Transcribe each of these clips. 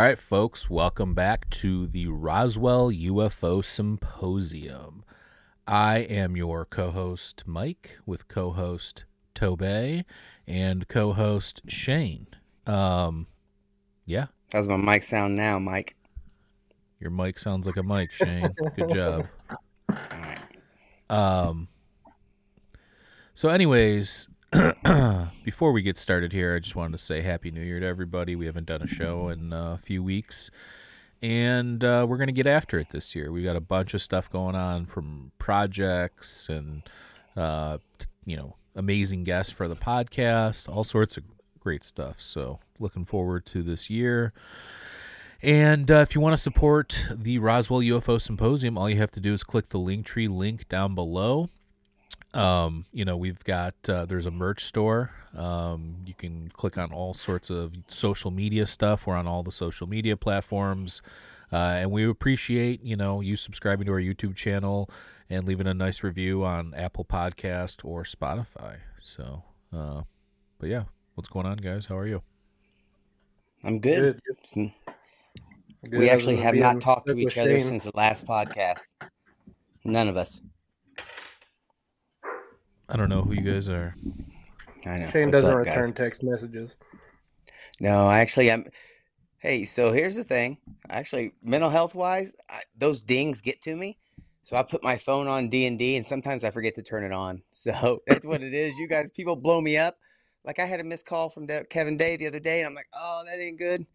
All right, folks, welcome back to the Roswell UFO Symposium. I am your co host, Mike, with co host Toby and co host Shane. Um, yeah, How's my mic sound now, Mike? your mic sounds like a mic, Shane. Good job. All right. Um, so, anyways, before we get started here, I just wanted to say Happy New Year to everybody. We haven't done a show in a few weeks, and uh, we're going to get after it this year. We've got a bunch of stuff going on from projects and, uh, you know, amazing guests for the podcast, all sorts of great stuff. So, looking forward to this year. And uh, if you want to support the Roswell UFO Symposium, all you have to do is click the Linktree link down below. Um, you know, we've got uh, there's a merch store. Um, you can click on all sorts of social media stuff. We're on all the social media platforms, uh, and we appreciate you know you subscribing to our YouTube channel and leaving a nice review on Apple Podcast or Spotify. So, uh, but yeah, what's going on, guys? How are you? I'm good. Good. Good We as actually have not talked to Stuck with each other since the last podcast. None of us. I don't know who you guys are. I know. Shane What's doesn't up, guys? return text messages. No, actually, I'm. Hey, so here's the thing. Actually, mental health wise, I, those dings get to me. So I put my phone on D and D, and sometimes I forget to turn it on. So that's what it is. You guys, people blow me up. Like I had a missed call from De- Kevin Day the other day, and I'm like, oh, that ain't good.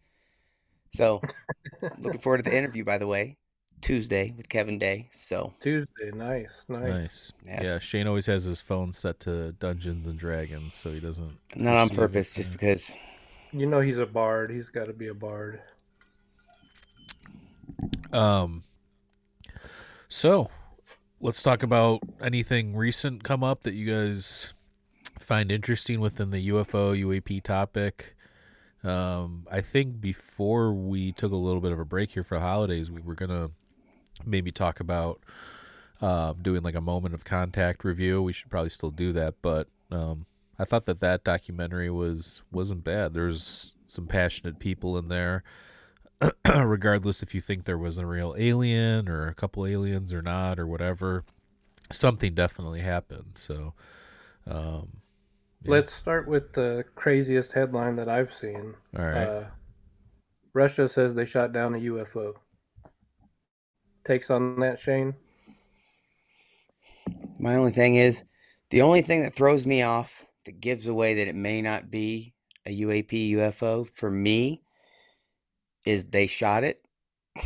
So looking forward to the interview, by the way, Tuesday with Kevin Day. So Tuesday, nice, nice. Nice. Yes. Yeah, Shane always has his phone set to Dungeons and Dragons, so he doesn't. not on purpose, it. just because. You know he's a bard. He's got to be a bard. Um. So, let's talk about anything recent come up that you guys find interesting within the UFO UAP topic. Um, I think before we took a little bit of a break here for the holidays, we were gonna maybe talk about uh, doing like a moment of contact review. We should probably still do that, but um, I thought that that documentary was wasn't bad. There's some passionate people in there, regardless if you think there was a real alien or a couple aliens or not or whatever. Something definitely happened. So, um, yeah. Let's start with the craziest headline that I've seen. all right. Uh, Russia says they shot down a UFO. Takes on that, Shane? My only thing is, the only thing that throws me off that gives away that it may not be a UAP UFO for me is they shot it.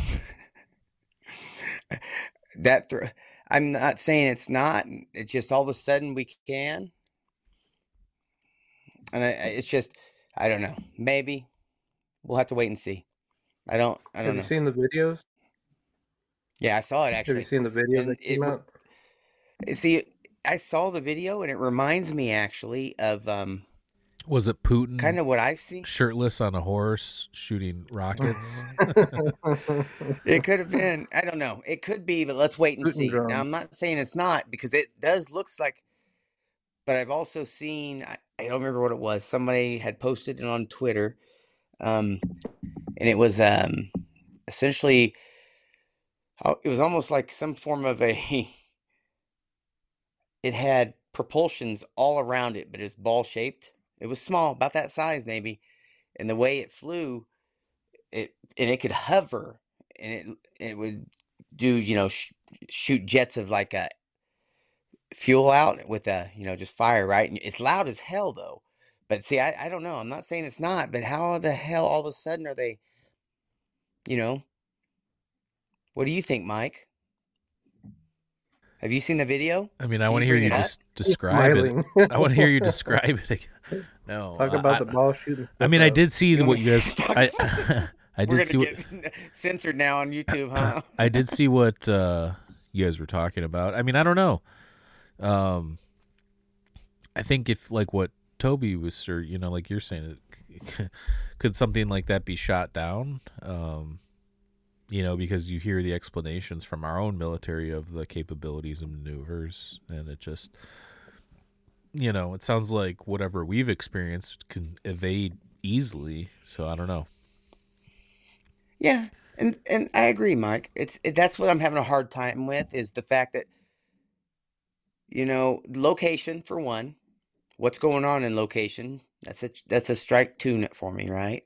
that thro- I'm not saying it's not. It's just all of a sudden we can, and I, it's just I don't know. Maybe we'll have to wait and see. I don't. I don't you know. seen the videos? Yeah, I saw it actually. Have actually. you seen the video and that came w- out? See, I saw the video and it reminds me actually of um was it Putin kind of what I've seen. shirtless on a horse shooting rockets? It could have been. I don't know. It could be, but let's wait and Putin see. drone. Now, I'm not saying it's not because it does looks like. But I've also seen. I, I don't remember what it was. Somebody had posted it on Twitter, um, and it was um, essentially. Oh, It was almost like some form of a. It had propulsions all around it, but it's ball shaped. It was small, about that size maybe, and the way it flew, it and it could hover, and it it would do you know sh- shoot jets of like a fuel out with a you know just fire right. And it's loud as hell though. But see, I I don't know. I'm not saying it's not, but how the hell all of a sudden are they? You know. What do you think, Mike? Have you seen the video? I mean, I want to hear you it up? just describe it. I want to hear you describe it again. No, Talk about I, the ball shooting. I mean, I did see the, what you guys. I I did see what censored now on YouTube, huh? I did see what uh, you guys were talking about. I mean, I don't know. Um, I think if like what Toby was, or you know, like you're saying, could something like that be shot down? Um, you know, because you hear the explanations from our own military of the capabilities and maneuvers, and it just, you know, it sounds like whatever we've experienced can evade easily. So I don't know. Yeah, and and I agree, Mike. It's it, that's what I'm having a hard time with is the fact that you know location for one, what's going on in location. That's a that's a strike tune for me, right?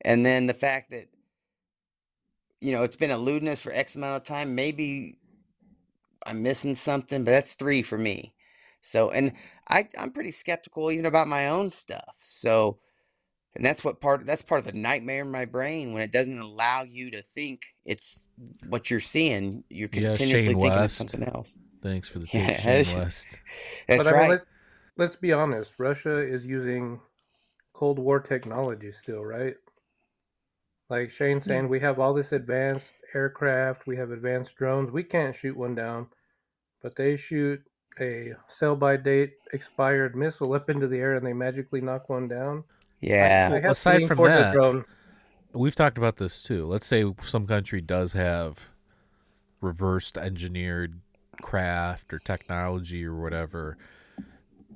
And then the fact that you know it's been eluding us for X amount of time. Maybe I'm missing something, but that's three for me. So, and I I'm pretty skeptical even about my own stuff. So and that's what part that's part of the nightmare in my brain when it doesn't allow you to think it's what you're seeing. You're continuously Shane thinking of something else. Thanks for the tip, Yeah, Shane West. That's but I right. mean, let's, let's be honest. Russia is using Cold War technology still, right? Like Shane saying, we have all this advanced aircraft, we have advanced drones. We can't shoot one down, but they shoot a sell by date expired missile up into the air and they magically knock one down. yeah. They have aside from that- drone. We've talked about this too. Let's say some country does have reversed engineered craft or technology or whatever.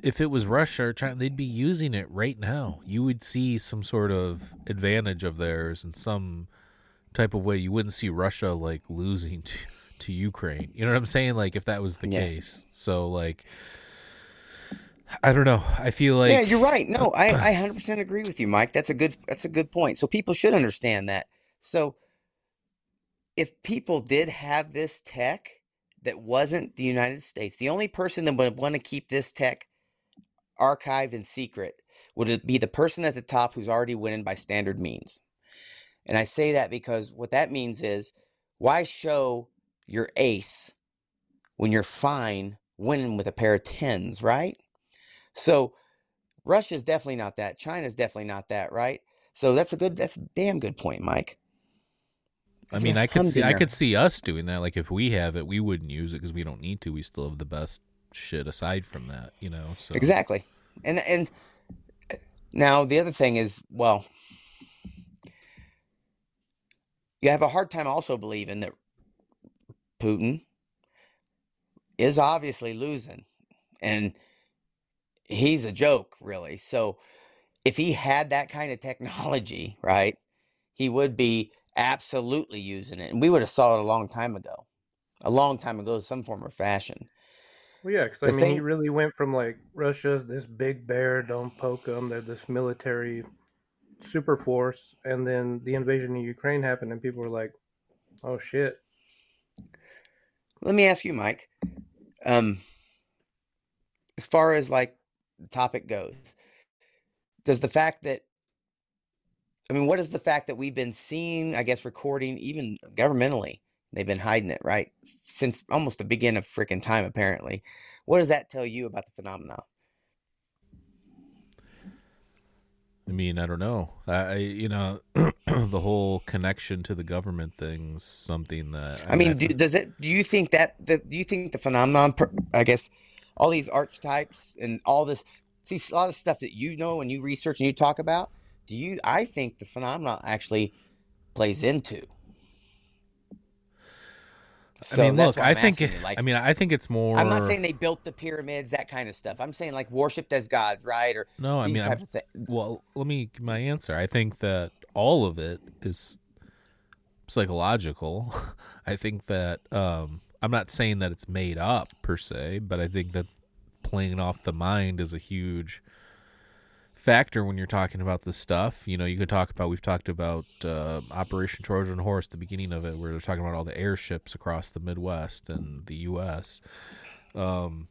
If it was Russia or China, they'd be using it right now. You would see some sort of advantage of theirs in some type of way. You wouldn't see Russia like losing to, to Ukraine. You know what I'm saying? Like if that was the Yeah. case. So like I don't know. I feel like yeah, you're right. No, I, I 100% agree with you, Mike. That's a good that's a good point. So people should understand that. So if people did have this tech that wasn't the United States, the only person that would want to keep this tech archived in secret would it be the person at the top who's already winning by standard means. And I say that because what that means is why show your ace when you're fine winning with a pair of tens, right? So Russia's definitely not that. China's definitely not that, right? So that's a good that's a damn good point, Mike. I mean, I could see, I could see us doing that. Like, if we have it, we wouldn't use it because we don't need to. We still have the best shit aside from that, you know. So Exactly. And and now the other thing is, well, you have a hard time also believing that Putin is obviously losing and he's a joke really. So if he had that kind of technology, right, he would be absolutely using it and we would have saw it a long time ago. A long time ago, some form or fashion. Well, yeah, because I The mean, he really went from like Russia's this big bear, don't poke them. They're this military super force, and then the invasion of Ukraine happened, and people were like, "Oh shit!" Let me ask you, Mike. Um, as far as like the topic goes, does the fact that I mean, what is the fact that we've been seeing, I guess, recording even governmentally, they've been hiding it, right? Since almost the beginning of freaking time, apparently. What does that tell you about the phenomenon? I mean, I don't know. I, I you know, the whole connection to the government thing's something that I mean, do, does it? Do you think that? The, do you think the phenomenon? per- I guess all these archetypes and all this, see a lot of stuff that you know and you research and you talk about. Do you? I think the phenomenon actually plays into. I mean, look, I think. you, like, I mean, I think it's more. I'm not saying they built the pyramids, that kind of stuff. I'm saying like worshipped as gods, right? Or No, I these mean, I'm- type of things. Well, let me give my answer. I think that all of it is psychological. I think that um I'm not saying that it's made up per se, but I think that playing off the mind is a huge factor when you're talking about this stuff. You know, you could talk about we've talked about uh, Operation Trojan Horse, the beginning of it, where they're talking about all the airships across the Midwest and the U.S. Um,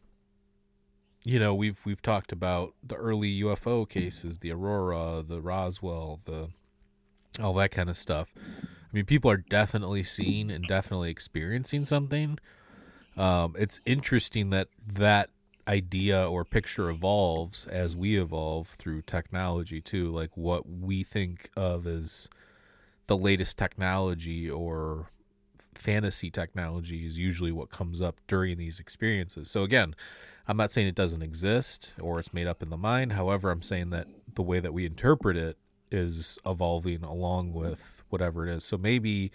you know, we've we've talked about the early UFO cases, the Aurora, the Roswell, the all that kind of stuff. I mean, people are definitely seeing and definitely experiencing something. Um, it's interesting that that idea or picture evolves as we evolve through technology too. Like what we think of as the latest technology or fantasy technology is usually what comes up during these experiences. So again, I'm not saying it doesn't exist or it's made up in the mind. However, I'm saying that the way that we interpret it is evolving along with whatever it is. So maybe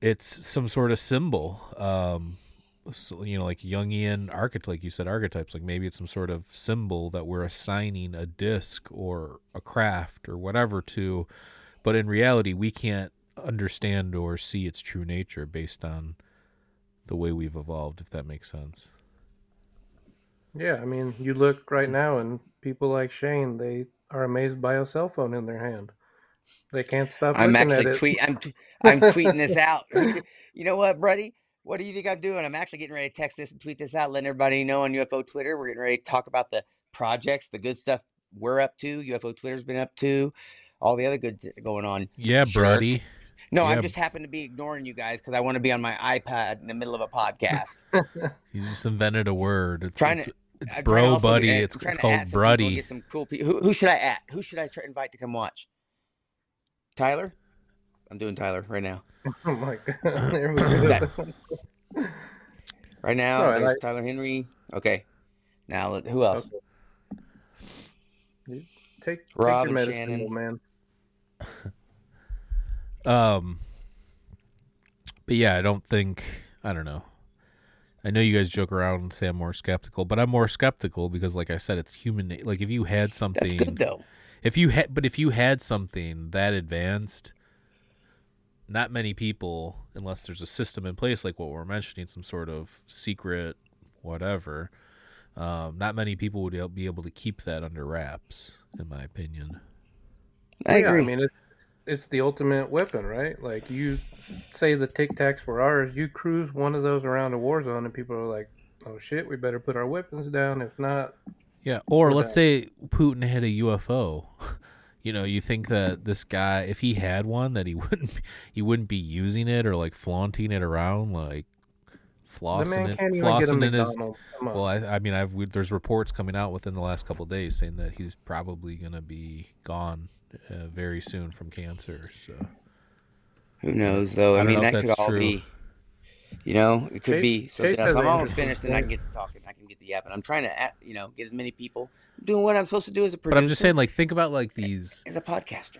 it's some sort of symbol. Um, you know, like Jungian archetype, like you said, archetypes. Like maybe it's some sort of symbol that we're assigning a disc or a craft or whatever to, but in reality, we can't understand or see its true nature based on the way we've evolved, if that makes sense. Yeah, I mean, you look right now, and people like Shane, they are amazed by a cell phone in their hand. They can't stop. I'm actually at it. tweet. I'm t- I'm tweeting this out. you know what, buddy? What do you think I'm doing? I'm actually getting ready to text this and tweet this out, letting everybody know on UFO Twitter. We're getting ready to talk about the projects, the good stuff we're up to. UFO Twitter's been up to, all the other good t- going on. Yeah, Shark. Brody. No, Yeah. I'm just happen to be ignoring you guys because I want to be on my iPad in the middle of a podcast. You just invented a word. It's, Trying it's, to- it's I'm trying bro buddy. get- it's it's called at some people and Bruddy. Get some cool people. Who, who should I at? Who should I try, invite to come watch? Tyler. I'm doing Tyler right now. oh my god! There we go. Right now, No, there's I- Tyler Henry. Okay. Now, let- who else? Okay. Take, take Rob your and medicine, Shannon. man. Um, but yeah, I don't think I don't know. I know you guys joke around and say I'm more skeptical, but I'm more skeptical because, like I said, it's human. Like if you had something, That's good though. if you had, but if you had something that advanced, not many people, unless there's a system in place like what we're mentioning, some sort of secret, whatever. Um, not many people would be able to keep that under wraps, in my opinion. I Yeah, agree. I mean, it's it's the ultimate weapon, right? Like you say the Tic Tacs were ours. You cruise one of those around a war zone, and people are like, "Oh shit, we better put our weapons down." If not, Yeah, or let's that. say Putin had a UFO. You know, you think that this guy, if he had one, that he wouldn't he wouldn't be using it or like flaunting it around, like flossing it, can't even get a flossing in his. McDonald's. Come on. Well, I, I mean, I've we, there's reports coming out within the last couple of days saying that he's probably gonna be gone uh, very soon from cancer. So Who knows though? I I, mean, that could all true. be. You know, it could Chase- be something else. I'm almost finished, and I can point. get to talking. I can get the yapping. I'm trying to, you know, get as many people I'm doing what I'm supposed to do as a producer. but I'm just saying, like, think about like these as a podcaster.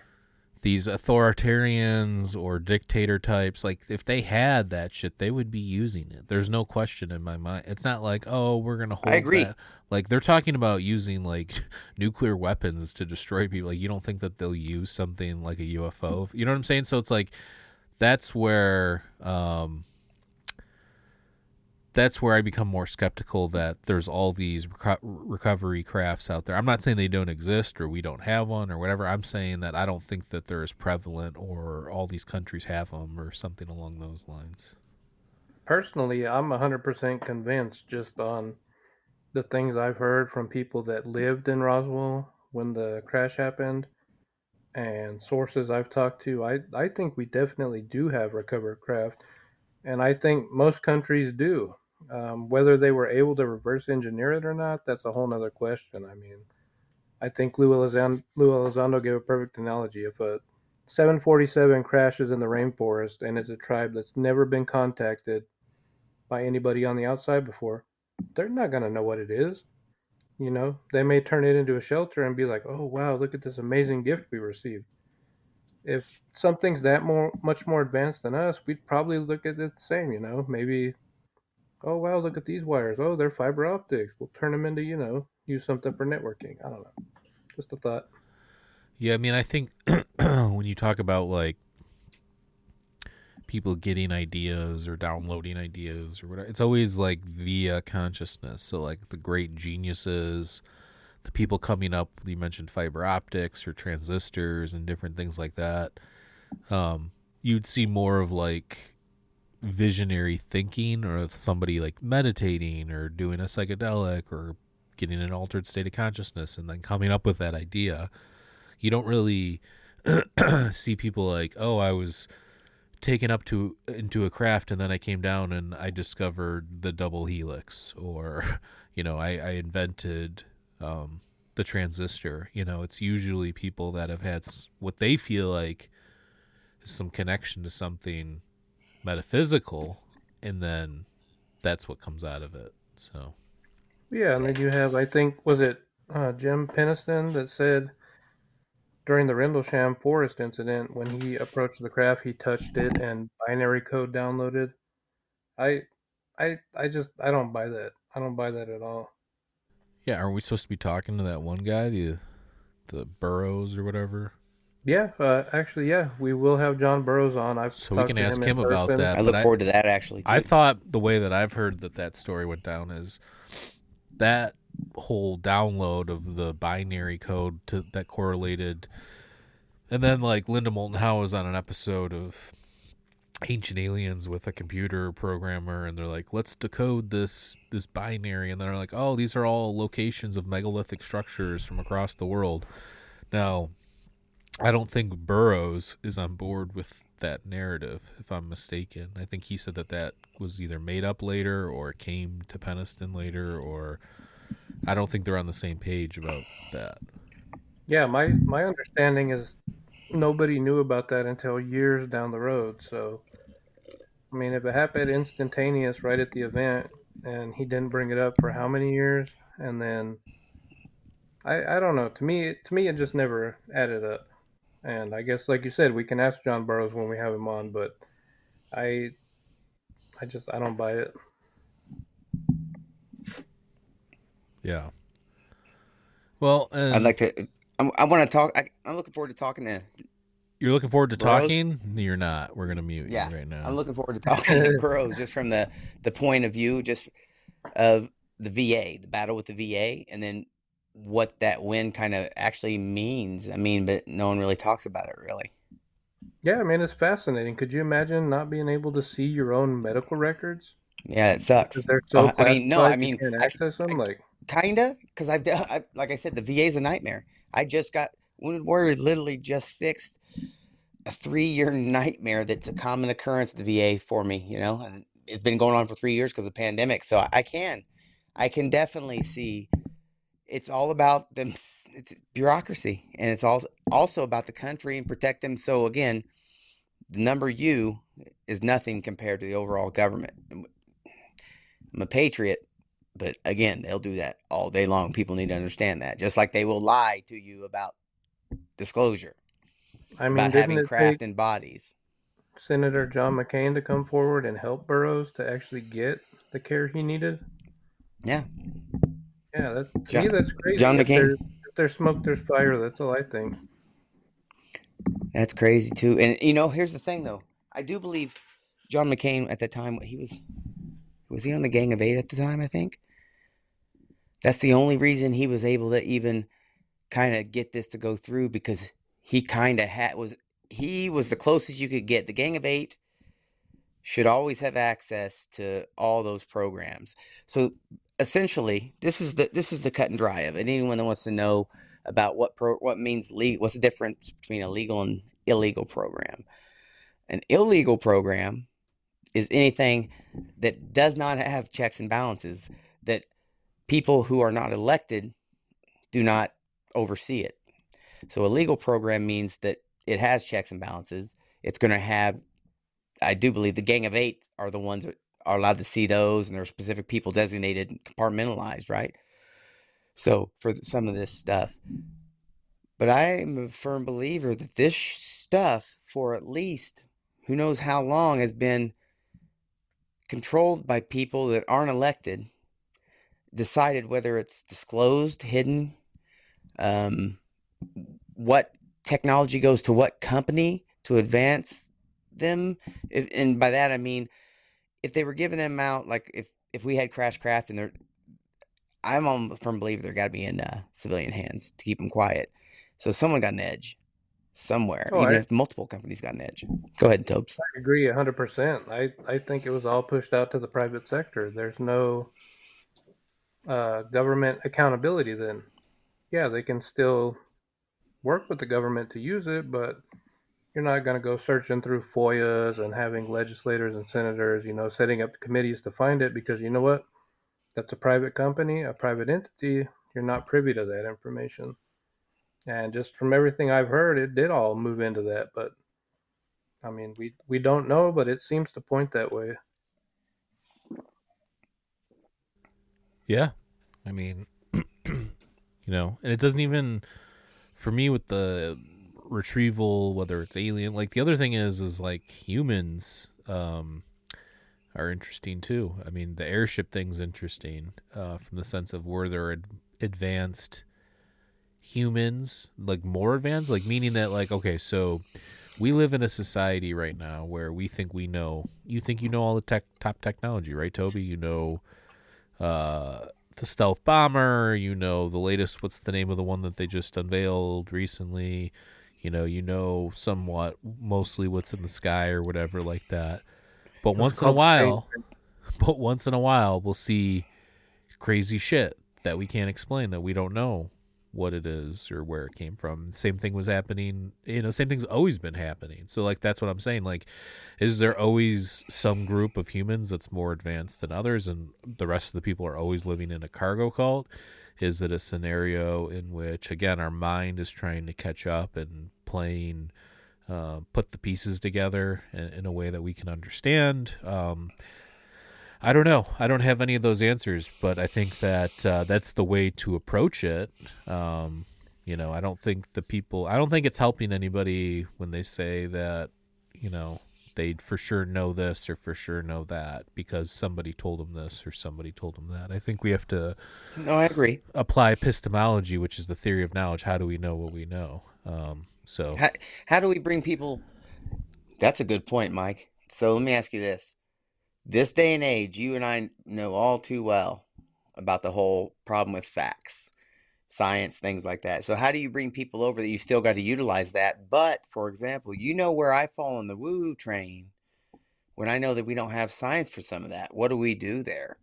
these authoritarians or dictator types like if they had that shit they would be using it there's no question in my mind it's not like oh we're gonna hold I agree. that. like they're talking about using like nuclear weapons to destroy people like you don't think that they'll use something like a ufo you know what i'm saying so it's like that's where um that's where I become more skeptical that there's all these reco- recovery crafts out there. I'm not saying they don't exist or we don't have one or whatever. I'm saying that I don't think that they're as prevalent or all these countries have them or something along those lines. Personally, I'm 100% convinced just on the things I've heard from people that lived in Roswell when the crash happened and sources I've talked to. I, I think we definitely do have recovered craft. And I think most countries do. Um, whether they were able to reverse engineer it or not, that's a whole nother question. I mean, I think Lou Elizondo, Lou Elizondo gave a perfect analogy. If a 747 crashes in the rainforest and it's a tribe that's never been contacted by anybody on the outside before, they're not going to know what it is. You know, they may turn it into a shelter and be like, "Oh wow, look at this amazing gift we received." If something's that more much more advanced than us, we'd probably look at it the same. You know, maybe, "Oh wow, look at these wires. Oh, they're fiber optics. We'll turn them into you know use something for networking." I don't know. Just a thought. Yeah, I mean, I think when you talk about like people getting ideas or downloading ideas or whatever, it's always like via consciousness. So, like the great geniuses, the people coming up, you mentioned fiber optics or transistors and different things like that. Um, you'd see more of like visionary thinking or somebody like meditating or doing a psychedelic or getting an altered state of consciousness and then coming up with that idea you don't really see people like, oh, I was taken up to into a craft and then I came down and I discovered the double helix or you know, I, I invented um, the transistor. You know, it's usually people that have had what they feel like some connection to something metaphysical and then that's what comes out of it. So Yeah, and then you have, I think, was it uh, Jim Penniston that said during the Rendlesham Forest incident, when he approached the craft, he touched it and binary code downloaded. I, I, I just, I don't buy that. I don't buy that at all. yeah, are we supposed to be talking to that one guy, the the Burroughs or whatever? Yeah, uh, actually, yeah, we will have John Burroughs on. I've So we can to ask in him about person. that. I look but I- forward to that actually. I thought the way that I've heard that that story went down is that whole download of the binary code to that correlated, and then like Linda Moulton Howe was on an episode of Ancient Aliens with a computer programmer, and they're like, "Let's decode this this binary," and they're like, "Oh, these are all locations of megalithic structures from across the world." Now, I don't think Burroughs is on board with that narrative, if I'm mistaken. I think he said that that was either made up later or came to Penniston later, or I don't think they're on the same page about that. Yeah, my my understanding is nobody knew about that until years down the road. So, I mean, if it happened instantaneous right at the event, and he didn't bring it up for how many years, and then I I don't know. To me, to me, it just never added up. And I guess, like you said, we can ask John Burroughs when we have him on, but I I just I don't buy it. Yeah. Well, and I'd like to. I'm, I want to talk. I, I'm looking forward to talking to. you're looking forward to Burroughs? talking? You're not. We're gonna mute Yeah, you right now. I'm looking forward to talking to Burroughs just from the the point of view just of the VA, the battle with the VA, and then what that win kind of actually means. I mean, but no one really talks about it really. Yeah, I mean, it's fascinating. Could you imagine not being able to see your own medical records? Yeah, it sucks. They're uh, so Well, I mean, no, I mean, I- access them. Like, Kinda, because I've. I, like I said, the VA's a nightmare. I just got Wounded Warrior literally just fixed a three year nightmare that's a common occurrence at the VA for me. You know, and it's been going on for three years because of the pandemic. So I, I can, I can definitely see. It's all about them. It's bureaucracy, and it's also also about the country and protect them. So again, the number U is nothing compared to the overall government. I'm a patriot, but again, they'll do that all day long. People need to understand that. Just like they will lie to you about disclosure, I mean, about having craft and bodies. Senator John McCain to come forward and help Burroughs to actually get the care he needed? Yeah. Yeah, that, to John- me, that's crazy. John if, McCain. there- if there's smoke, there's fire. That's all I think. That's crazy too. And you know, here's the thing though. I do believe John McCain at the time he was was he on the Gang of Eight at the time, I think. That's the only reason he was able to even kind of get this to go through because he kind of had was he was the closest you could get. The Gang of 8 should always have access to all those programs. So essentially, this is the this is the cut and dry of it. Anyone that wants to know about what pro what means legal, what's the difference between a legal and illegal program? An illegal program is anything that does not have checks and balances that people who are not elected do not oversee it. So a legal program means that it has checks and balances. It's going to have I do believe the Gang of 8 are the ones that are allowed to see those and there are specific people designated and compartmentalized, right? So for some of this stuff. But I'm a firm believer that this stuff for at least who knows how long has been controlled by people that aren't elected decided whether it's disclosed hidden um, what technology goes to what company to advance them and by that i mean if they were giving them out like if if we had crash craft and they're i'm on the firm believer they're got to be in uh, civilian hands to keep them quiet so someone got an edge somewhere Oh, even I- if multiple companies got an edge go ahead tobes I agree 100%. I, I think it was all pushed out to the private sector. There's no uh, government accountability then. Yeah, they can still work with the government to use it, but you're not going to go searching through FOIAs and having legislators and senators, you know, setting up committees to find it because you know what? That's a private company, a private entity. You're not privy to that information. And just from everything I've heard, it did all move into that, but I mean, we we don't know, but it seems to point that way. Yeah. I mean, you know, and it doesn't even for me with the retrieval whether it's alien like the other thing is is like humans um are interesting too. I mean, the airship thing's interesting uh from the sense of where they're ad- advanced humans, like more advanced, like meaning that like okay, so we live in a society right now where we think we know. You think you know all the tech top technology, right, Toby? You know uh the stealth bomber, you know the latest what's the name of the one that they just unveiled recently? You know, you know somewhat mostly what's in the sky or whatever like that. But It's once in a while, but once in a while we'll see crazy shit that we can't explain that we don't know what it is or where it came from. Same thing was happening you know same thing's always been happening. So like that's what i'm saying. Like is there always some group of humans that's more advanced than others and the rest of the people are always living in a cargo cult? Is it a scenario in which again our mind is trying to catch up and playing uh, put the pieces together in, in a way that we can understand um, I don't know. I don't have any of those answers, but I think that uh, that's the way to approach it. Um, you know, I don't think the people. I don't think it's helping anybody when they say that. You know, they'd for sure know this or for sure know that because somebody told them this or somebody told them that. I think we have to No, I agree. apply epistemology, which is the theory of knowledge. How do we know what we know? Um, so How, how do we bring people? That's a good point, Mike. So let me ask you this. This day and age, you and I know all too well about the whole problem with facts, science, things like that. So, how do you bring people over that you still got to utilize that? But, for example, you know where I fall on the woo train when I know that we don't have science for some of that. What do we do there?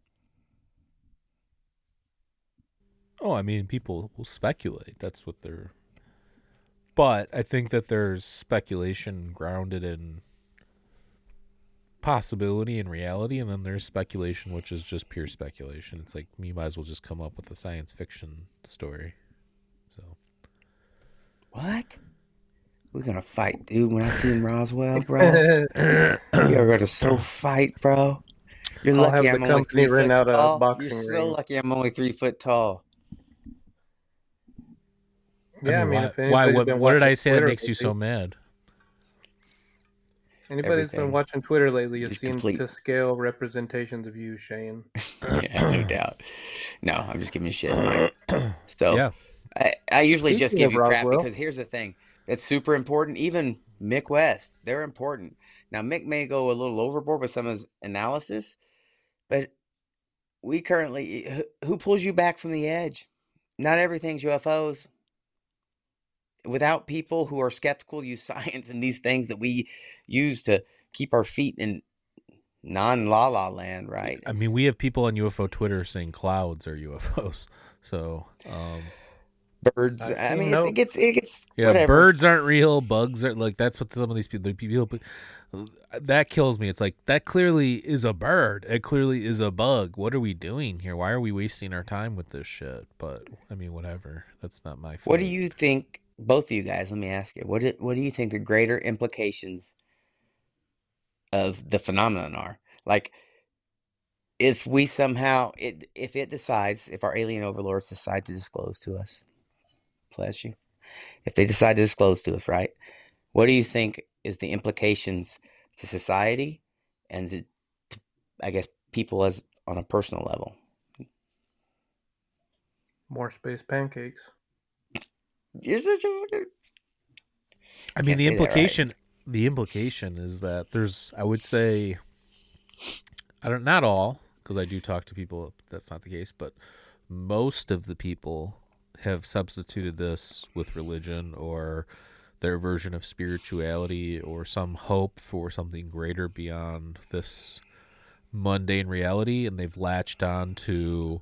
Oh, I mean, people will speculate. That's what they're. But I think that there's speculation grounded in possibility and reality, and then there's speculation, which is just pure speculation. It's like you might as well just come up with a science fiction story. So What? We're going to fight, dude, when I see in Roswell, bro. We are gonna so fight, bro. You're I'll lucky have I'm the only company three rent foot a tall. You're so lucky I'm only three foot tall. Yeah, I mean, why? if why anybody's what, what did I watching say that Twitter makes you so mad? Anybody Everything. been watching Twitter lately has Just seen complete- to scale representations of you, Shane. yeah, no doubt. No, I'm just giving you shit. Mike. So Yeah, I, I usually just give of you crap Roswell. because here's the thing. It's super important. Even Mick West, they're important. Now Mick may go a little overboard with some of his analysis, but we currently who- who pulls you back from the edge? Not everything's UFOs. Without people who are skeptical, use science and these things that we use to keep our feet in non la la land, right? I mean, we have people on UFO Twitter saying clouds are UFOs. So um, Birds. I've I mean, it's, it gets it gets Yeah, whatever. birds aren't real. Bugs are like that's what some of these people. people that kills me. It's like that clearly is a bird. It clearly is a bug. What are we doing here? Why are we wasting our time with this shit? But I mean, whatever. That's not my. Fault. What do you think, both of you guys? Let me ask you. What do, What do you think the greater implications of the phenomenon are? Like, if we somehow it if it decides if our alien overlords decide to disclose to us, bless you, if they decide to disclose to us, right? What do you think is the implications to society and to, to I guess people as on a personal level? More space pancakes. You're such a fucking- I mean, the that right. implication. The implication is that there's. I would say. I don't. Not all, because I do talk to people. That's not the case, but most of the people have substituted this with religion or their version of spirituality or some hope for something greater beyond this mundane reality, and they've latched on to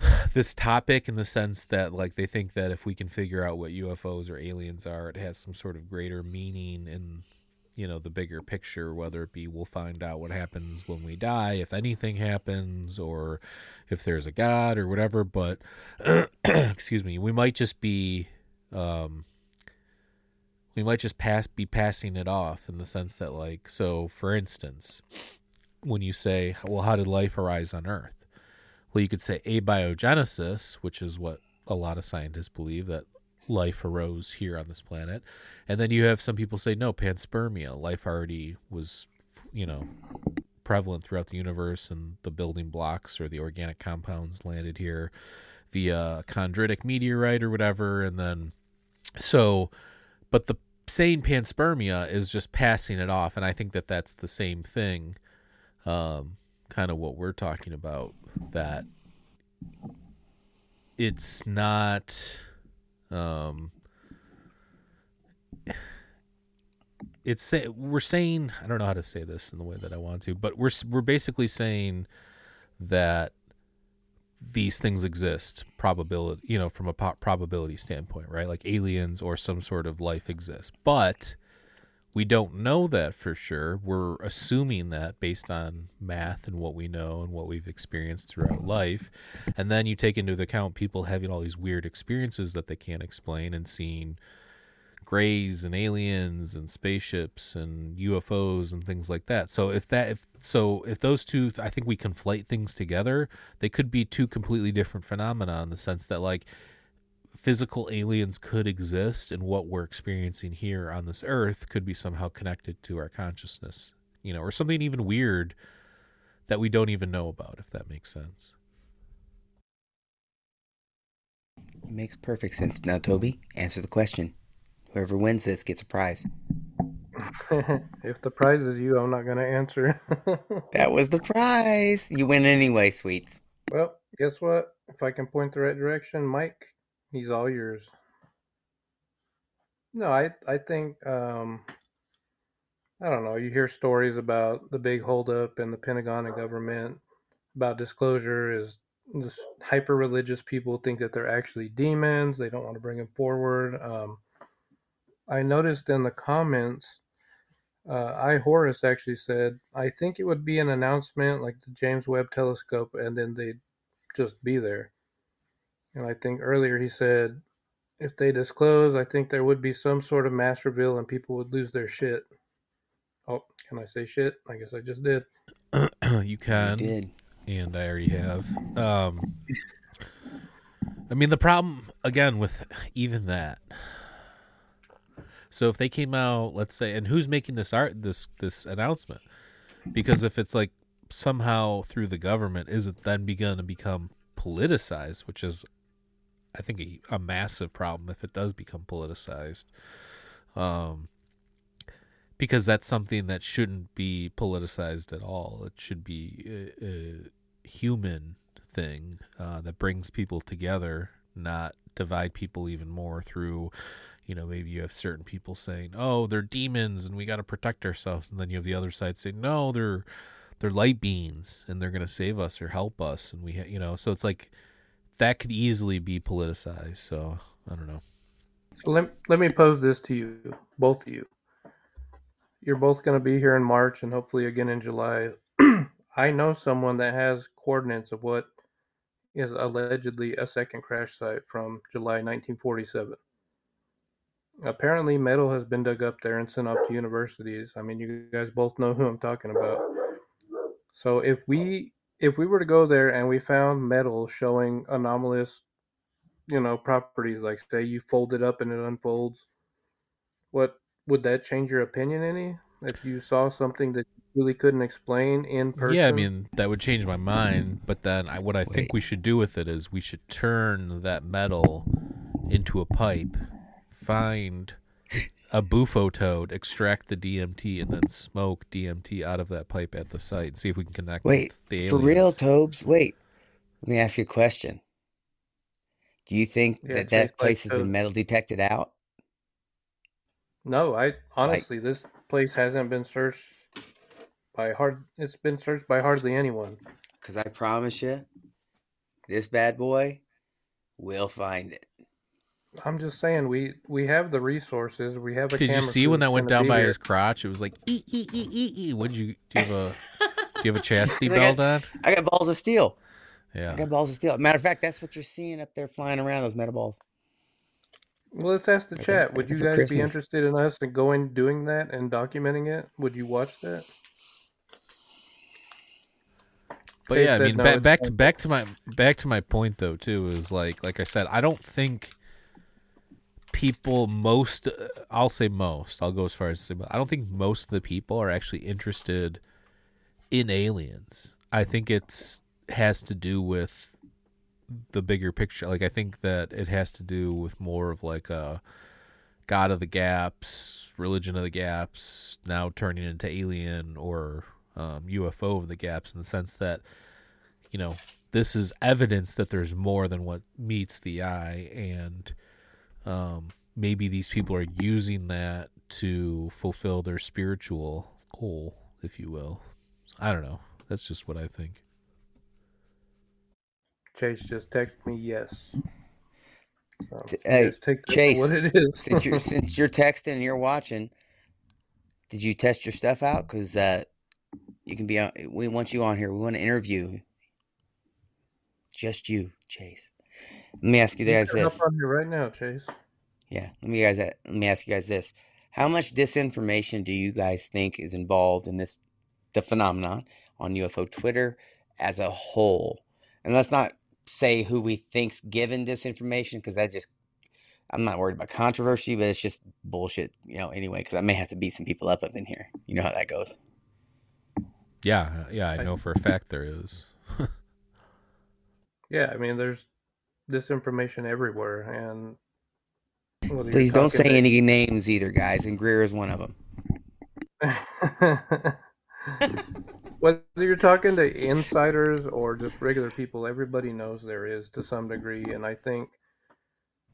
this topic in the sense that like they think that if we can figure out what UFOs or aliens are, it has some sort of greater meaning in you know the bigger picture whether it be we'll find out what happens when we die if anything happens or if there's a god or whatever but excuse me we might just be um we might just pass be passing it off in the sense that like so for instance when you say well how did life arise on earth well, you could say abiogenesis, which is what a lot of scientists believe that life arose here on this planet. And then you have some people say, no, panspermia. Life already was, you know, prevalent throughout the universe and the building blocks or the organic compounds landed here. via chondritic meteorite or whatever, and then so, but the saying panspermia is just passing it off, and I think that that's the same thing, um, kind of what we're talking about. That it's not, um, it's say, we're saying I don't know how to say this in the way that I want to, but we're we're basically saying that these things exist probability you know from a po- probability standpoint right? Like aliens or some sort of life exists but we don't know that for sure we're assuming that based on math and what we know and what we've experienced throughout life and then you take into account people having all these weird experiences that they can't explain and seeing grays and aliens and spaceships and UFOs and things like that. So if that if so if those two I think we conflate things together, they could be two completely different phenomena in the sense that like physical aliens could exist and what we're experiencing here on this earth could be somehow connected to our consciousness, you know, or something even weird that we don't even know about if that makes sense. It makes perfect sense. Now, Toby, answer the question. Whoever wins this gets a prize. if the prize is you, I'm not going to answer. that was the prize. You win anyway, sweets. Well, guess what? If I can point the right direction, Mike, he's all yours. No, I I think um, I don't know. You hear stories about the big holdup in the Pentagon and government about disclosure is this hyper religious people think that they're actually demons. They don't want to bring them forward. Um, I noticed in the comments, uh, I Horus actually said, I think it would be an announcement like the James Webb Telescope, and then they'd just be there. And I think earlier he said, if they disclose, I think there would be some sort of mass reveal and people would lose their shit. Oh, can I say shit? I guess I just did. you can. You did. And I already have. Um, I mean, the problem, again, with even that so if they came out, let's say, and who's making this art this this announcement? Because if it's like somehow through the government, is it then begun to become politicized, which is, I think, a, a massive problem if it does become politicized. Um, because that's something that shouldn't be politicized at all. It should be a, a human thing uh, that brings people together, not divide people even more through you know maybe you have certain people saying oh they're demons and we got to protect ourselves and then you have the other side saying no they're they're light beings and they're going to save us or help us and we ha- you know so it's like that could easily be politicized so i don't know let, let me pose this to you both of you you're both going to be here in march and hopefully again in july i know someone that has coordinates of what is allegedly a second crash site from july 1947 apparently metal has been dug up there and sent off to universities. I mean, you guys both know who I'm talking about. So if we if we were to go there and we found metal showing anomalous, you know, properties like say you fold it up and it unfolds, what would that change your opinion any? If you saw something that you really couldn't explain in person? Yeah, I mean that would change my mind. Mm-hmm. But then I, what I Wait. think we should do with it is we should turn that metal into a pipe find a bufo toad, extract the DMT, and then smoke DMT out of that pipe at the site and see if we can connect. Wait, for real, Tobes? Wait, let me ask you a question. Do you think yeah, that that place has been metal detected out? No, I honestly, like, this place hasn't been searched by hard. It's been searched by hardly anyone. Because I promise you, this bad boy will find it. I'm just saying we we have the resources. We have a. Did you see when that went down by his crotch? It was like e e e e e. What did you do? You have a do you have a chastity belt on? I got balls of steel. Yeah, I got balls of steel. Matter of fact, that's what you're seeing up there flying around those metal balls. Well, let's ask the chat. Would you guys Christmas. be interested in us going doing that and documenting it? Would you watch that? But yeah, I mean, no, back back to back to my back to my point though too is like like I said, I don't think people most I'll say most I'll go as far as to say I don't think most of the people are actually interested in aliens. I think it's has to do with the bigger picture. Like I think that it has to do with more of like a God of the gaps, religion of the gaps, now turning into alien or um, UFO of the gaps in the sense that you know this is evidence that there's more than what meets the eye and um, maybe these people are using that to fulfill their spiritual goal if you will i don't know that's just what i think Chase just texted me yes. So, Hey, just take that for Chase, what it is. since you're since you're texting and you're watching, did you test your stuff out? Because uh, you can be on. We want you on here. We want to interview just you, Chase. Let me ask you You guys can hop this. on here right now, Chase. Yeah, let me guys. Let me ask you guys this: How much disinformation do you guys think is involved in this, the phenomenon on UFO Twitter as a whole? And let's not say who we think's given disinformation because that just I'm not worried about controversy, but it's just bullshit, you know. Anyway, because I may have to beat some people up up in here. You know how that goes. yeah yeah i I- know for a fact there is Yeah, I mean, there's disinformation everywhere, and Please don't say talking any names either, guys. And Greer is one of them. whether you're talking to insiders or just regular people, everybody knows there is to some degree, and I think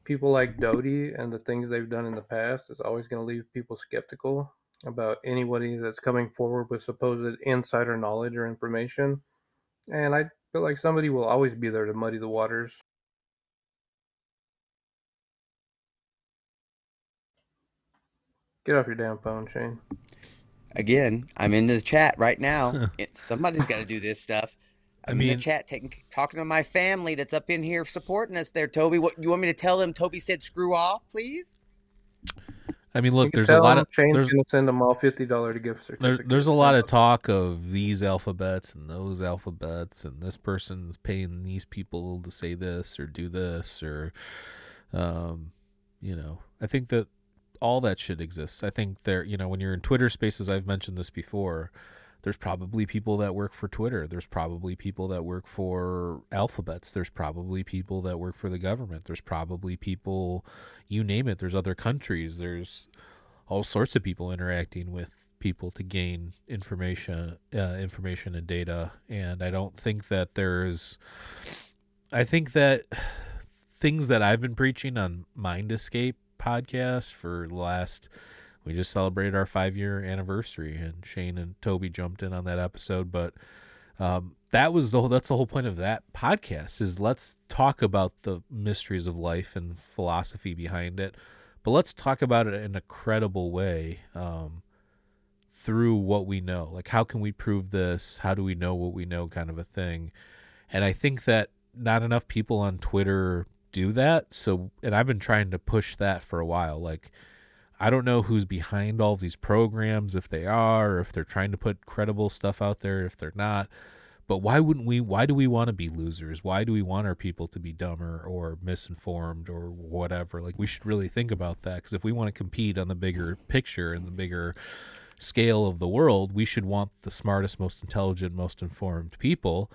people like Doty and the things they've done in the past is always going to leave people skeptical about anybody that's coming forward with supposed insider knowledge or information. And I feel like somebody will always be there to muddy the waters. Get off your damn phone, Shane. Again, I'm in the chat right now. It, somebody's got to do this stuff. I I'm in the chat taking talking to my family that's up in here supporting us there, Toby. What you want me to tell them? Toby said screw off, please. i mean look there's a lot of Shane's there's gonna send them all fifty dollar gift there, there's a lot of talk of these alphabets and those alphabets and this person's paying these people to say this or do this or um you know i think that all that shit exists. I think there you know when you're in twitter spaces i've mentioned this before there's probably people that work for twitter. There's probably people that work for alphabets. There's probably people that work for the government. There's probably people you name it. There's other countries. There's all sorts of people interacting with people to gain information uh, information and data. And i don't think that there's i think that things that i've been preaching on mind escape podcast for the last we just celebrated our five year anniversary and shane and toby jumped in on that episode but um, that was the whole, that's the whole point of that podcast is let's talk about the mysteries of life and philosophy behind it but let's talk about it in a credible way um, through what we know. Like how can we prove this? How do we know what we know kind of a thing? And i think that not enough people on twitter do that so and i've been trying to push that for a while like i don't know who's behind all these programs if they are if they're trying to put credible stuff out there if they're not but why wouldn't we why do we want to be losers? Why do we want our people to be dumber or misinformed or whatever? Like we should really think about that because if we want to compete on the bigger picture and the bigger scale of the world we should want the smartest most intelligent most informed people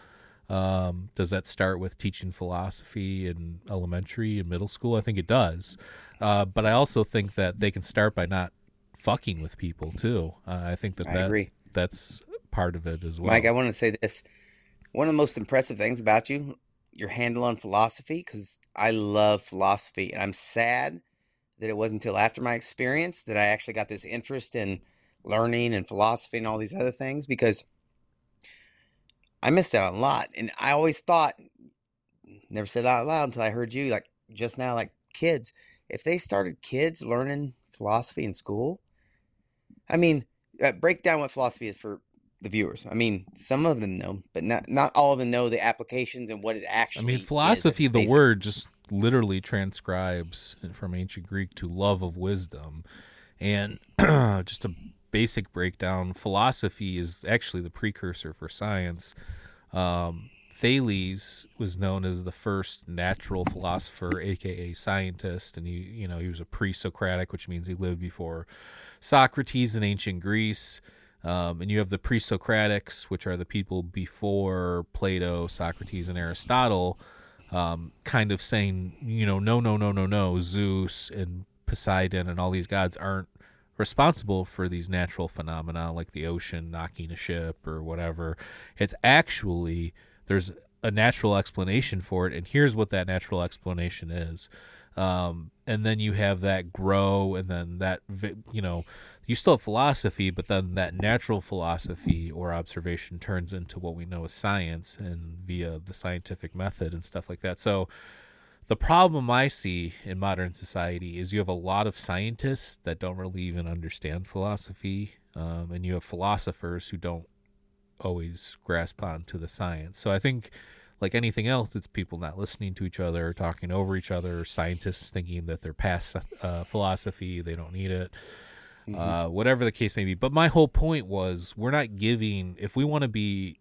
um, does that start with teaching philosophy in elementary and middle school i think it does uh, but i also think that they can start by not fucking with people too uh, i think that I that agree. that's part of it as well Mike, I want to say this. One of the most impressive things about you, your handle on philosophy, because I love philosophy, and I'm sad that it wasn't until after my experience that I actually got this interest in learning and philosophy and all these other things because I missed out on a lot. And I always thought, never said it out loud until I heard you, like just now, like kids, if they started kids learning philosophy in school, I mean, uh, break down what philosophy is for the viewers. I mean, some of them know, but not not all of them know the applications and what it actually. I mean, philosophy, the word just literally transcribes from ancient Greek to love of wisdom. And just a basic breakdown philosophy is actually the precursor for science. Um, Thales was known as the first natural philosopher, aka scientist, and he, you know, he was a pre-Socratic, which means he lived before Socrates in ancient Greece. Um, and you have the pre-Socratics, which are the people before Plato, Socrates, and Aristotle. um, kind of saying, you know, no, no, no, no, no, Zeus and Poseidon and all these gods aren't responsible for these natural phenomena like the ocean knocking a ship or whatever. It's actually there's a natural explanation for it, and here's what that natural explanation is. Um, and then you have that grow, and then that you know you still have philosophy, but then that natural philosophy or observation turns into what we know as science and via the scientific method and stuff like that. So the problem I see in modern society is you have a lot of scientists that don't really even understand philosophy, um, and you have philosophers who don't always grasp onto the science. So I think like anything else, it's people not listening to each other, talking over each other, scientists thinking that they're past uh, philosophy, they don't need it mm-hmm. uh, whatever the case may be. But my whole point was we're not giving, if we want to be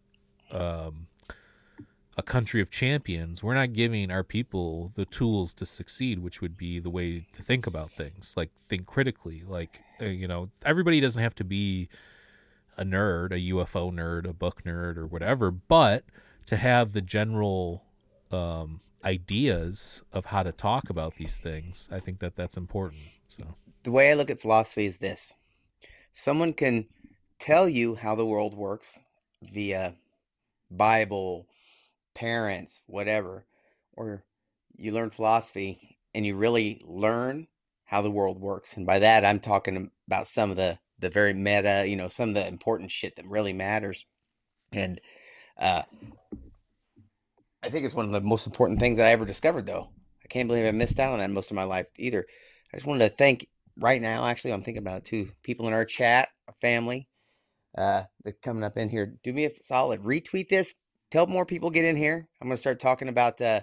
um, a country of champions, we're not giving our people the tools to succeed, which would be the way to think about things, like think critically. Like, uh, you know, everybody doesn't have to be a nerd, a UFO nerd, a book nerd, or whatever, but to have the general um, ideas of how to talk about these things, I think that that's important. So the way I look at philosophy is this someone can tell you how the world works via Bible, parents, whatever, or you learn philosophy and you really learn how the world works. And by that, I'm talking about some of the, the very meta, you know, some of the important shit that really matters. And uh, I think it's one of the most important things that I ever discovered, though. I can't believe I missed out on that most of my life either. I just wanted to thank right now, actually, I'm thinking about it too. People in our chat, our family, uh, that coming up in here. Do me a solid, retweet this. Tell more people get in here. I'm gonna start talking about uh,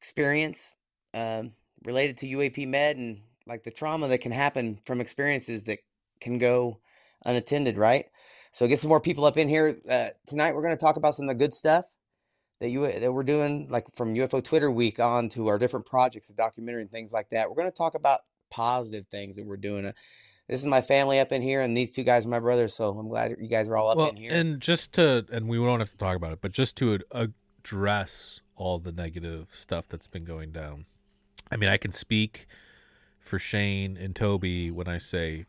experience um, related to UAP Med and like the trauma that can happen from experiences that can go unattended, right? So get some more people up in here uh, tonight. We're gonna talk about some of the good stuff that you that we're doing, like from UFO Twitter Week on to our different projects, the documentary and things like that. We're gonna talk about positive things that we're doing. This is my family up in here, and these two guys are my brothers. So I'm glad you guys are all up well, in here. And just to, and we don't have to talk about it, but just to address all the negative stuff that's been going down. I mean, I can speak for Shane and Toby when I say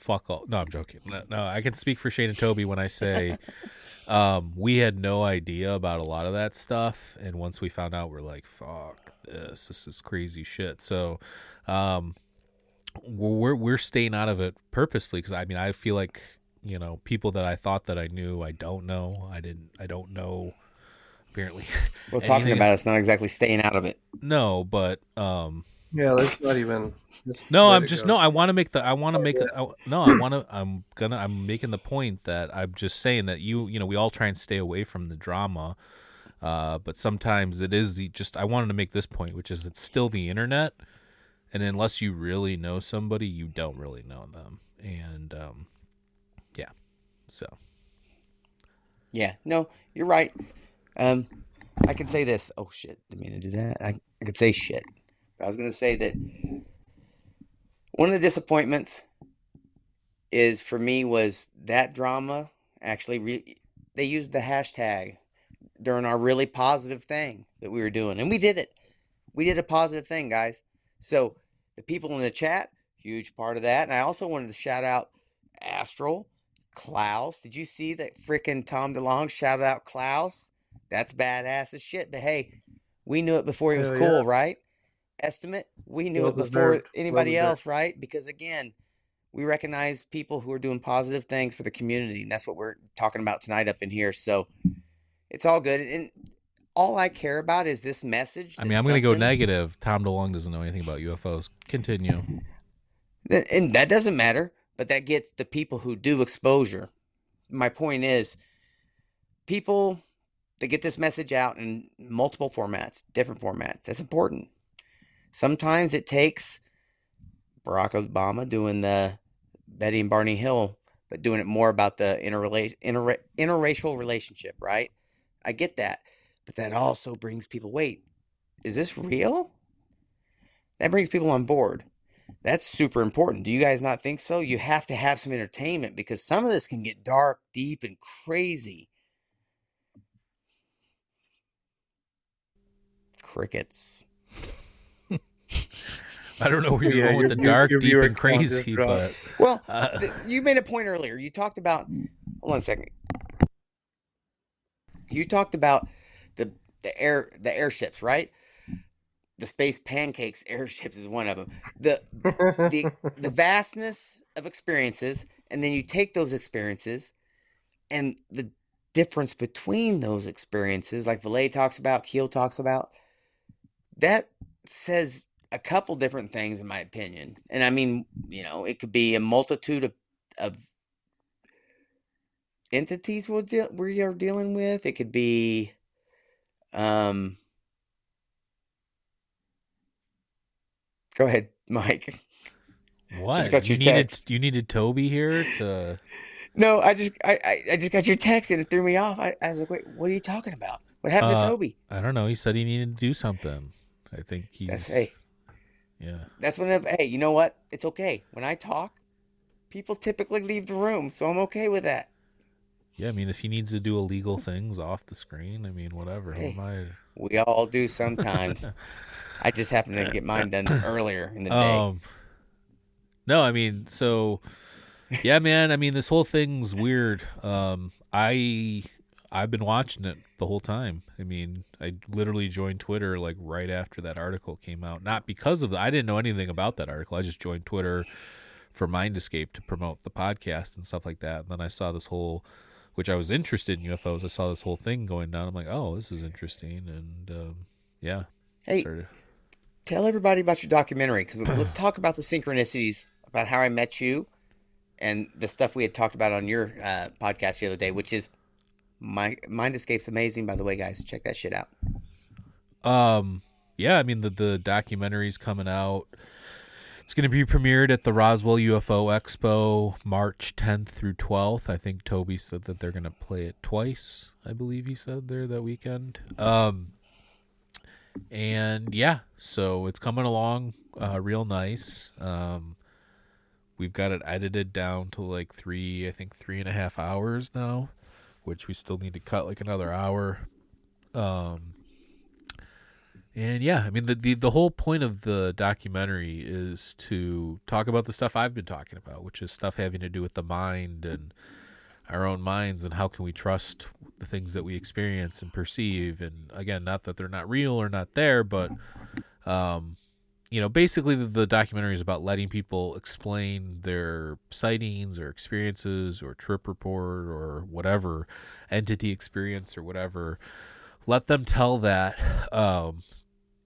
fuck all. No, I'm joking. No, no I can speak for Shane and Toby when I say um, we had no idea about a lot of that stuff, and once we found out, we're like, fuck this. This is crazy shit. So um, we're we're staying out of it purposefully because I mean I feel like you know people that I thought that I knew I don't know I didn't I don't know apparently. Well, talking about it's not exactly staying out of it. No, but um. Yeah, that's not even. No, I'm just go. no. I want to make the. I want to oh, make yeah. the. I, no, I want to. I'm gonna. I'm making the point that I'm just saying that you. You know, we all try and stay away from the drama, uh, but sometimes it is the just. I wanted to make this point, which is it's still the internet, and unless you really know somebody, you don't really know them. And um, yeah, so yeah, no, you're right. Um, I can say this. Oh shit! Didn't mean to do that. I I could say shit. But I was gonna say that one of the disappointments is for me was that drama actually re- they used the hashtag during our really positive thing that we were doing and we did it we did a positive thing guys so the people in the chat, huge part of that. And I also wanted to shout out Astral, Klaus. Did you see that freaking Tom DeLonge shout out Klaus? That's badass as shit. But hey, we knew it before he was cool, yeah. right? Estimate, we knew it before anybody else, right? Because again, we recognize people who are doing positive things for the community, and that's what we're talking about tonight up in here. So it's all good. And all I care about is this message. I mean, I'm going to go negative. Tom DeLonge doesn't know anything about UFOs. Continue. And that doesn't matter, but that gets the people who do exposure. My point is, people that get this message out in multiple formats, different formats. That's important. Sometimes it takes Barack Obama doing the Betty and Barney Hill, but doing it more about the interrela- inter- interracial relationship, right? I get that. But that also brings people, wait, is this real? That brings people on board. That's super important. Do you guys not think so? You have to have some entertainment because some of this can get dark, deep, and crazy. crickets. I don't know where you're Yeah, going with the view- dark, your deep, and crazy, but Well, uh, th- you made a point earlier. You talked about. Hold on a second. You talked about the air the airships, right? The space pancakes airships is one of them. The the the vastness of experiences, and then you take those experiences, and the difference between those experiences, like Vallée talks about, Keel talks about, that says a couple different things in my opinion. And I mean, you know, it could be a multitude of of entities we'll deal we are dealing with. It could be um Go ahead, Mike. what? got you needed you needed Toby here to No, I just I, I, I just got your text and it threw me off. I, I was like, wait, what are you talking about? What happened Uh, to Toby? I don't know. He said he needed to do something. I think he's That's hey, yeah. that's when I, hey, you know what? It's okay. When I talk, people typically leave the room, so I'm okay with that. Yeah, I mean, if he needs to do illegal things off the screen, I mean, whatever. Who Hey. am I? We all do sometimes. I just happen to get mine done earlier in the day. Um, no, I mean, so yeah, man. I mean, this whole thing's weird. Um, I I've been watching it the whole time. I mean, I literally joined Twitter like right after that article came out. Not because of the, I didn't know anything about that article. I just joined Twitter for Mind Escape to promote the podcast and stuff like that. And then I saw this whole, which I was interested in UFOs. I saw this whole thing going down. I'm like, oh, this is interesting. And um, yeah, hey, started. tell everybody about your documentary because let's talk about the synchronicities about how I met you and the stuff we had talked about on your uh, podcast the other day, which is my Mind Escape's amazing. By the way, guys, check that shit out. Um, yeah, I mean the the documentary's coming out. It's going to be premiered at the Roswell UFO Expo March 10th through 12th. I think Toby said that they're going to play it twice. I believe he said there that weekend. Um, and yeah, so it's coming along uh, real nice. Um, we've got it edited down to like three, I think three and a half hours now, which we still need to cut like another hour. Um, and yeah, I mean the, the the whole point of the documentary is to talk about the stuff I've been talking about, which is stuff having to do with the mind and our own minds and how can we trust the things that we experience and perceive. And again not that they're not real or not there but um you know basically the, the documentary is about letting people explain their sightings or experiences or trip report or whatever entity experience or whatever. Let them tell that um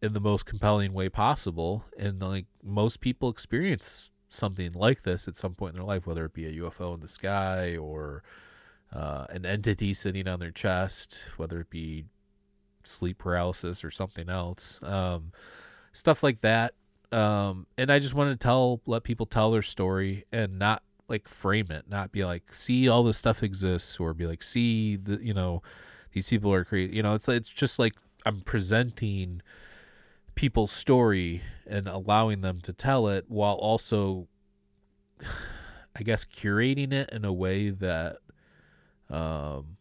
in the most compelling way possible. And like most people experience something like this at some point in their life whether it be a ufo in the sky or uh, an entity sitting on their chest whether it be sleep paralysis or something else um, stuff like that. Um, and i just want to tell let people tell their story and not like frame it not be like see all this stuff exists or be like see the you know these people are crazy. You know it's it's just like i'm presenting people's story and allowing them to tell it while also i guess curating it in a way that um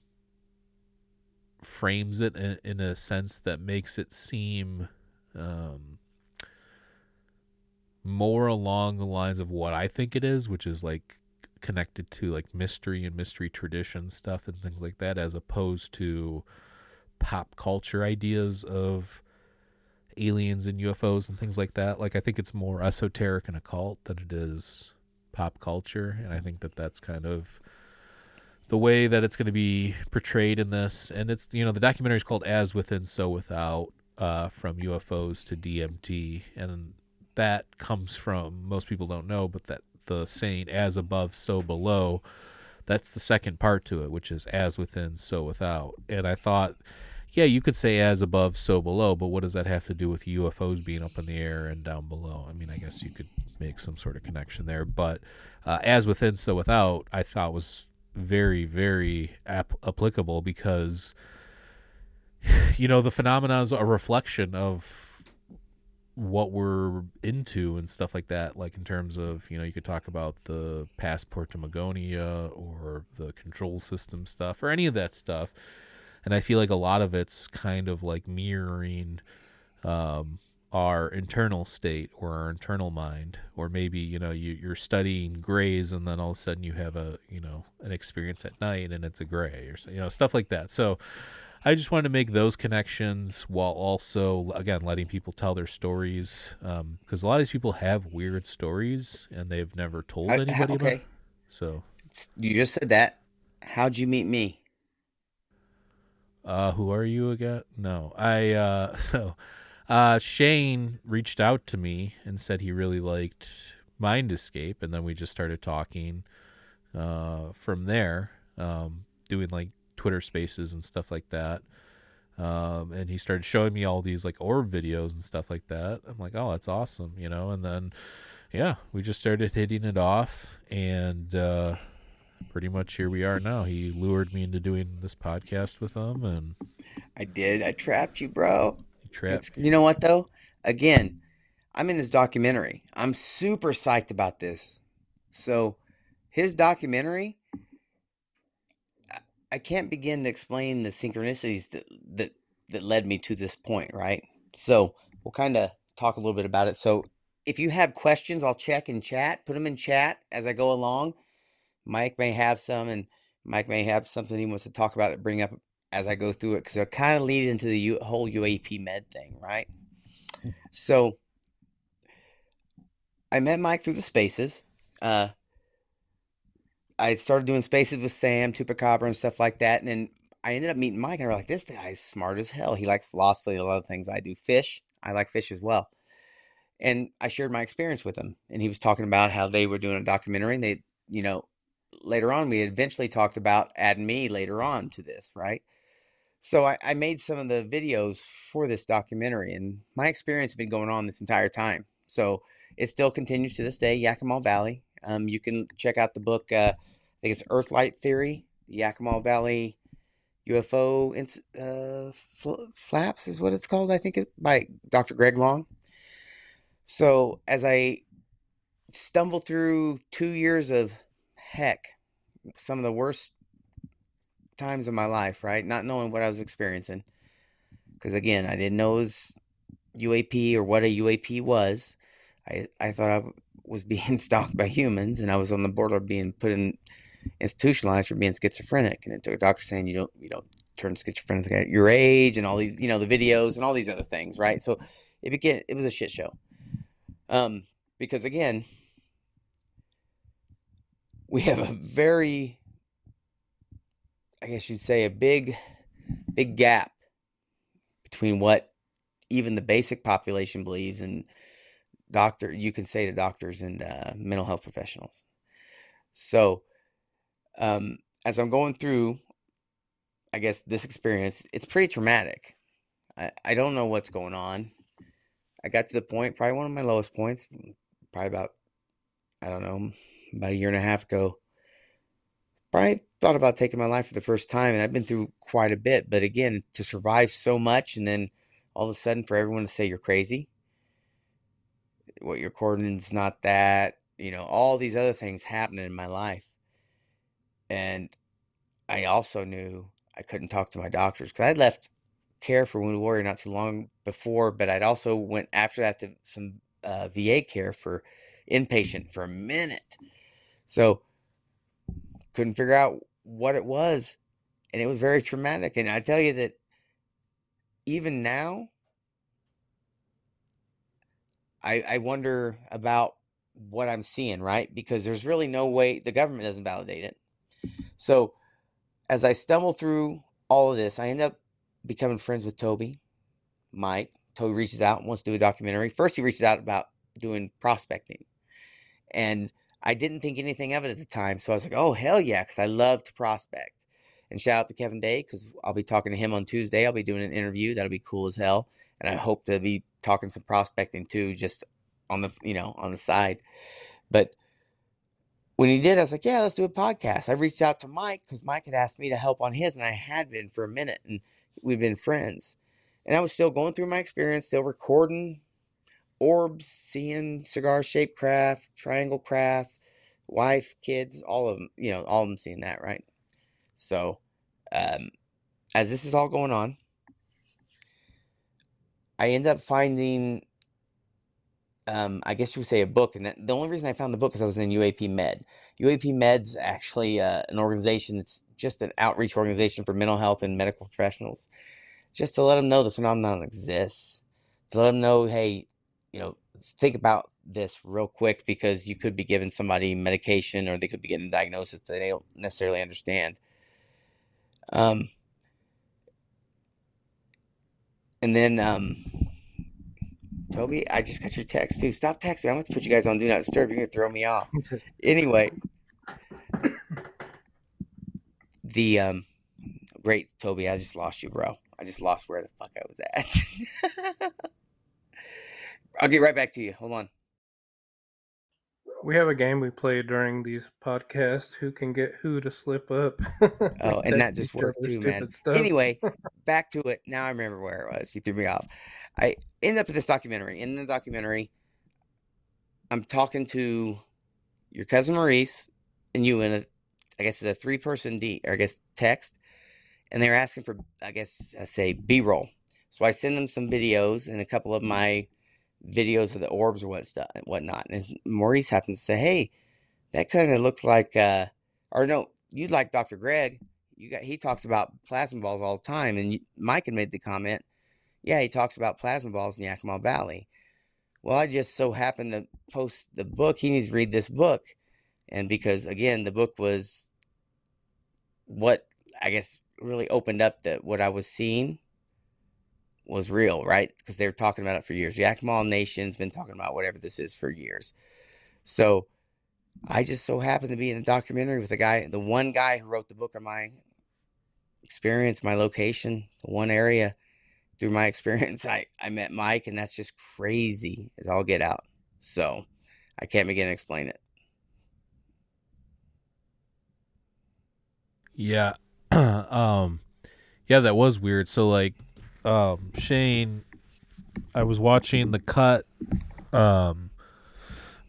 frames it in, in a sense that makes it seem um more along the lines of what I think it is, which is like connected to like mystery and mystery tradition stuff and things like that, as opposed to pop culture ideas of aliens and UFOs and things like that. Like I think it's more esoteric and occult than it is pop culture, and I think that that's kind of the way that it's going to be portrayed in this. And it's you know the documentary is called As Within, So Without, uh, from UFOs to DMT, and that comes from most people don't know, but that the saying "as above, so below." That's the second part to it, which is as within, so without. And I thought, yeah, you could say as above, so below, but what does that have to do with UFOs being up in the air and down below? I mean, I guess you could make some sort of connection there, but uh, as within, so without, I thought was very, very ap- applicable because, you know, the phenomena is a reflection of what we're into and stuff like that like in terms of you know you could talk about the passport to magonia or the control system stuff or any of that stuff and i feel like a lot of it's kind of like mirroring um, our internal state or our internal mind or maybe you know you, you're studying grays and then all of a sudden you have a you know an experience at night and it's a gray or you know stuff like that so i just wanted to make those connections while also again letting people tell their stories because um, a lot of these people have weird stories and they've never told I- anybody how- about it so You just said that. How'd you meet me? Uh, who are you again? No, I. Uh, so, uh, Shane reached out to me and said he really liked Mind Escape, and then we just started talking. Uh, from there, um, doing like Twitter Spaces and stuff like that. Um, and he started showing me all these like orb videos and stuff like that. I'm like, oh, that's awesome, you know. And then, yeah, we just started hitting it off, and uh, pretty much here we are now. He lured me into doing this podcast with him, and I did. I trapped you, bro. he trapped. It's- you know what though? Again, I'm in his documentary. I'm super psyched about this. So, his documentary, I- I can't begin to explain the synchronicities that that that led me to this point, right? So, we'll kind of talk a little bit about it. So, if you have questions, I'll check in chat. Put them in chat as I go along. Mike may have some, and Mike may have something he wants to talk about that bring up as I go through it because it'll kind of lead into the U- whole UAP med thing, right? So I met Mike through the spaces. Uh, I started doing spaces with Sam, Tupacabra, and stuff like that, and then I ended up meeting Mike, and I was like, "This guy's smart as hell. He likes philosophy, a lot of things I do. Fish, I like fish as well." And I shared my experience with him, and he was talking about how they were doing a documentary, and they, you know, later on we eventually talked about adding me later on to this, right? So I, I made some of the videos for this documentary, and my experience has been going on this entire time. So it still continues to this day, Yakima Valley. Um, you can check out the book. Uh, I think it's Earthlight Theory, the Yakima Valley UFO uh, fl- flaps is what it's called. I think by Dr. Greg Long. So as I stumble through two years of heck, some of the worst times of my life, right? Not knowing what I was experiencing. Because again, I didn't know it was UAP or what a UAP was. I, I thought I was being stalked by humans and I was on the border of being put in institutionalized for being schizophrenic. And it took a doctor saying you don't you don't turn schizophrenic at your age and all these, you know, the videos and all these other things, right? So it began it was a shit show. Um, because again, we have a very I guess you'd say a big big gap between what even the basic population believes and doctor you can say to doctors and uh, mental health professionals. So um, as I'm going through, I guess this experience, it's pretty traumatic. I, I don't know what's going on. I got to the point, probably one of my lowest points, probably about, I don't know, about a year and a half ago. Probably thought about taking my life for the first time, and I've been through quite a bit. But again, to survive so much, and then all of a sudden for everyone to say you're crazy, what you're recording's not that, you know, all these other things happening in my life. And I also knew I couldn't talk to my doctors because I'd left care for Wounded Warrior not too long before, but I'd also went after that to some uh, VA care for inpatient for a minute. So couldn't figure out what it was, and it was very traumatic. And I tell you that even now, I I wonder about what I'm seeing, right? Because there's really no way the government doesn't validate it. So as I stumble through all of this, I end up becoming friends with Toby, Mike. Toby reaches out and wants to do a documentary. First, he reaches out about doing prospecting. And I didn't think anything of it at the time. So I was like, oh, hell yeah, because I love to prospect. And shout out to Kevin Day because I'll be talking to him on Tuesday. I'll be doing an interview. That'll be cool as hell. And I hope to be talking some prospecting too, just on the you know on the side. But when he did, I was like, yeah, let's do a podcast. I reached out to Mike because Mike had asked me to help on his, and I had been for a minute, and we've been friends. And I was still going through my experience, still recording orbs, seeing cigar shaped craft, triangle craft, wife, kids, all of them, you know, all of them seeing that, right? So, um, as this is all going on, I end up finding, um, I guess you would say a book, and the only reason I found the book is I was in UAP Med. UAP Med's actually uh, an organization that's just an outreach organization for mental health and medical professionals, just to let them know the phenomenon exists, to let them know, hey, you know, think about this real quick because you could be giving somebody medication or they could be getting a diagnosis that they don't necessarily understand. Um, and then, um, Toby, I just got your text too. Stop texting. I'm going to put you guys on Do Not Disturb. You're going to throw me off. Anyway, the, um, great, Toby, I just lost you, bro. I just lost where the fuck I was at. I'll get right back to you. Hold on. We have a game we play during these podcasts. Who can get who to slip up? oh, and that just worked too, man. Stuff. Anyway, back to it. Now I remember where it was. You threw me off. I end up in this documentary. In the documentary, I'm talking to your cousin Maurice and you in a, I guess it's a three person D, or I guess text, and they're asking for, I guess I say B roll. So I send them some videos and a couple of my videos of the orbs or what stuff whatnot. And Maurice happens to say, "Hey, that kind of looks like," uh, or no, you like Dr. Greg. You got he talks about plasma balls all the time, and you, Mike had made the comment, "Yeah, he talks about plasma balls in Yakima Valley." Well, I just so happened to post the book. He needs to read this book, and because again, the book was what I guess really opened up the what I was seeing was real, right? Because they were talking about it for years. Yakima Nation's been talking about whatever this is for years. So I just so happened to be in a documentary with the guy, the one guy who wrote the book on my experience, my location, the one area. Through my experience, I, I met Mike, and that's just crazy as I'll get out. So I can't begin to explain it. Yeah. um yeah, that was weird. So like um, Shane, I was watching the cut. Um,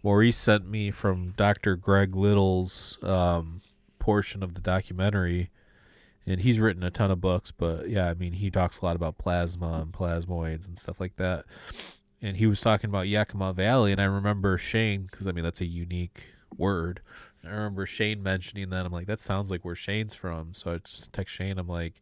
Maurice sent me from Dr. Greg Little's um, portion of the documentary, and he's written a ton of books. But yeah, I mean, he talks a lot about plasma and plasmoids and stuff like that. And he was talking about Yakima Valley, and I remember Shane because I mean that's a unique word. I remember Shane mentioning that. I'm like, that sounds like where Shane's from. So I just text Shane. I'm like,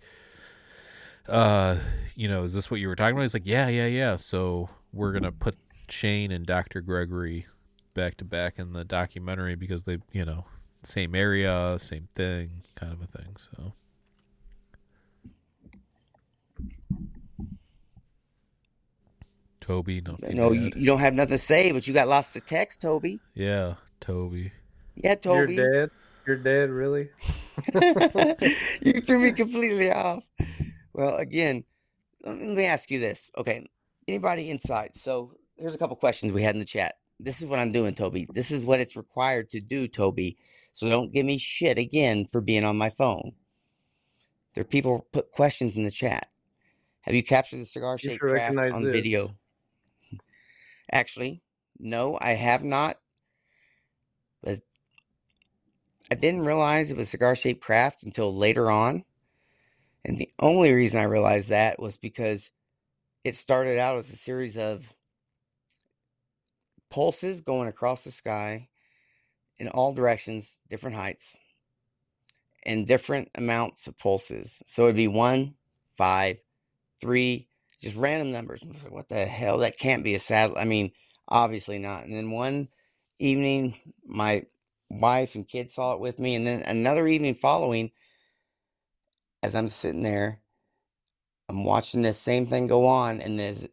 uh, you know, is this what you were talking about? He's like, yeah, yeah, yeah. So we're gonna put Shane and Dr. Gregory back to back in the documentary because they, you know, same area, same thing, kind of a thing. So. Toby, no. No, you, you, don't have nothing to say, but you got lots to text, Toby. Yeah, Toby. Yeah, Toby. You're dead. You're dead, really? you threw me completely off. Well, again, let me ask you this. Okay, anybody inside? So here's a couple questions we had in the chat. This is what I'm doing, Toby. This is what it's required to do, Toby. So don't give me shit again for being on my phone. There are people put questions in the chat. Have you captured the cigar shaped craft on this. video? Actually, no, I have not. But I didn't realize it was cigar shaped craft until later on. And the only reason I realized that was because it started out as a series of pulses going across the sky in all directions, different heights, and different amounts of pulses. So it'd be one, five, three, just random numbers. Like, what the hell? That can't be a satellite. I mean, obviously not. And then one evening, my wife and kids saw it with me. And then another evening following, as I'm sitting there, I'm watching this same thing go on, and as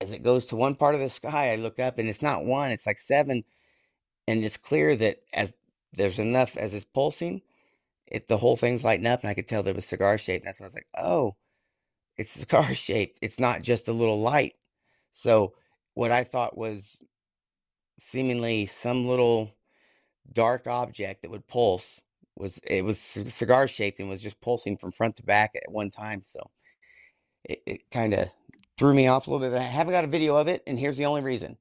as it goes to one part of the sky, I look up, and it's not one; it's like seven, and it's clear that as there's enough as it's pulsing, it the whole thing's lighting up, and I could tell there was cigar shaped. And that's when I was like, oh, it's cigar shaped. It's not just a little light. So what I thought was seemingly some little dark object that would pulse was it was cigar shaped and was just pulsing from front to back at one time. So it, it kind of threw me off a little bit. But I haven't got a video of it, and here's the only reason.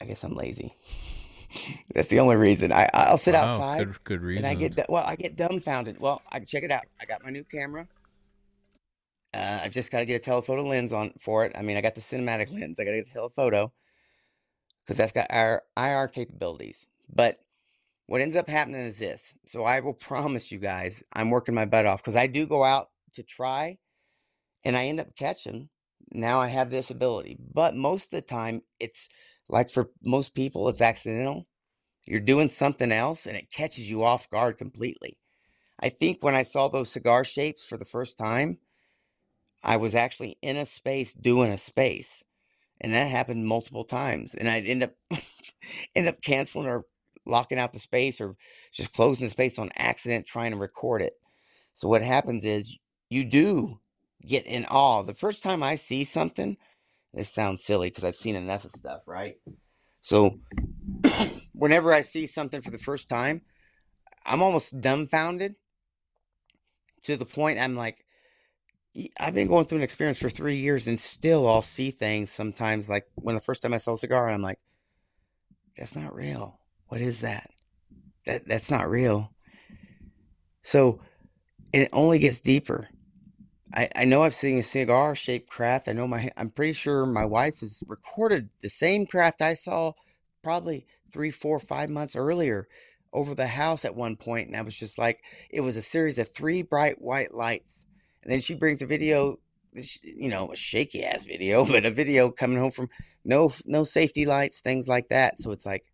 I guess I'm lazy. That's the only reason. I I'll sit wow, outside. Good, good reason. And I get well, I get dumbfounded. Well, I check it out. I got my new camera. Uh, I've just got to get a telephoto lens on for it. I mean, I got the cinematic lens. I got to get a telephoto because that's got our IR capabilities. But what ends up happening is this. So I will promise you guys, I'm working my butt off because I do go out to try, and I end up catching. Now I have this ability, but most of the time, it's like for most people, it's accidental. You're doing something else, and it catches you off guard completely. I think when I saw those cigar shapes for the first time, I was actually in a space doing a space. And that happened multiple times. And I'd end up end up canceling or locking out the space or just closing the space on accident trying to record it. So what happens is you do get in awe. The first time I see something, this sounds silly because I've seen enough of stuff, right? So whenever I see something for the first time, I'm almost dumbfounded to the point I'm like, I've been going through an experience for three years and still I'll see things sometimes. Like when the first time I saw a cigar, I'm like, that's not real. What is that? That that's not real. So it only gets deeper. I, I know I've seen a cigar shaped craft. I know my I'm pretty sure my wife has recorded the same craft I saw probably three, four, five months earlier over the house at one point, and I was just like, it was a series of three bright white lights, and then she brings a video, you know, a shaky ass video, but a video coming home from no no safety lights, things like that. So it's like,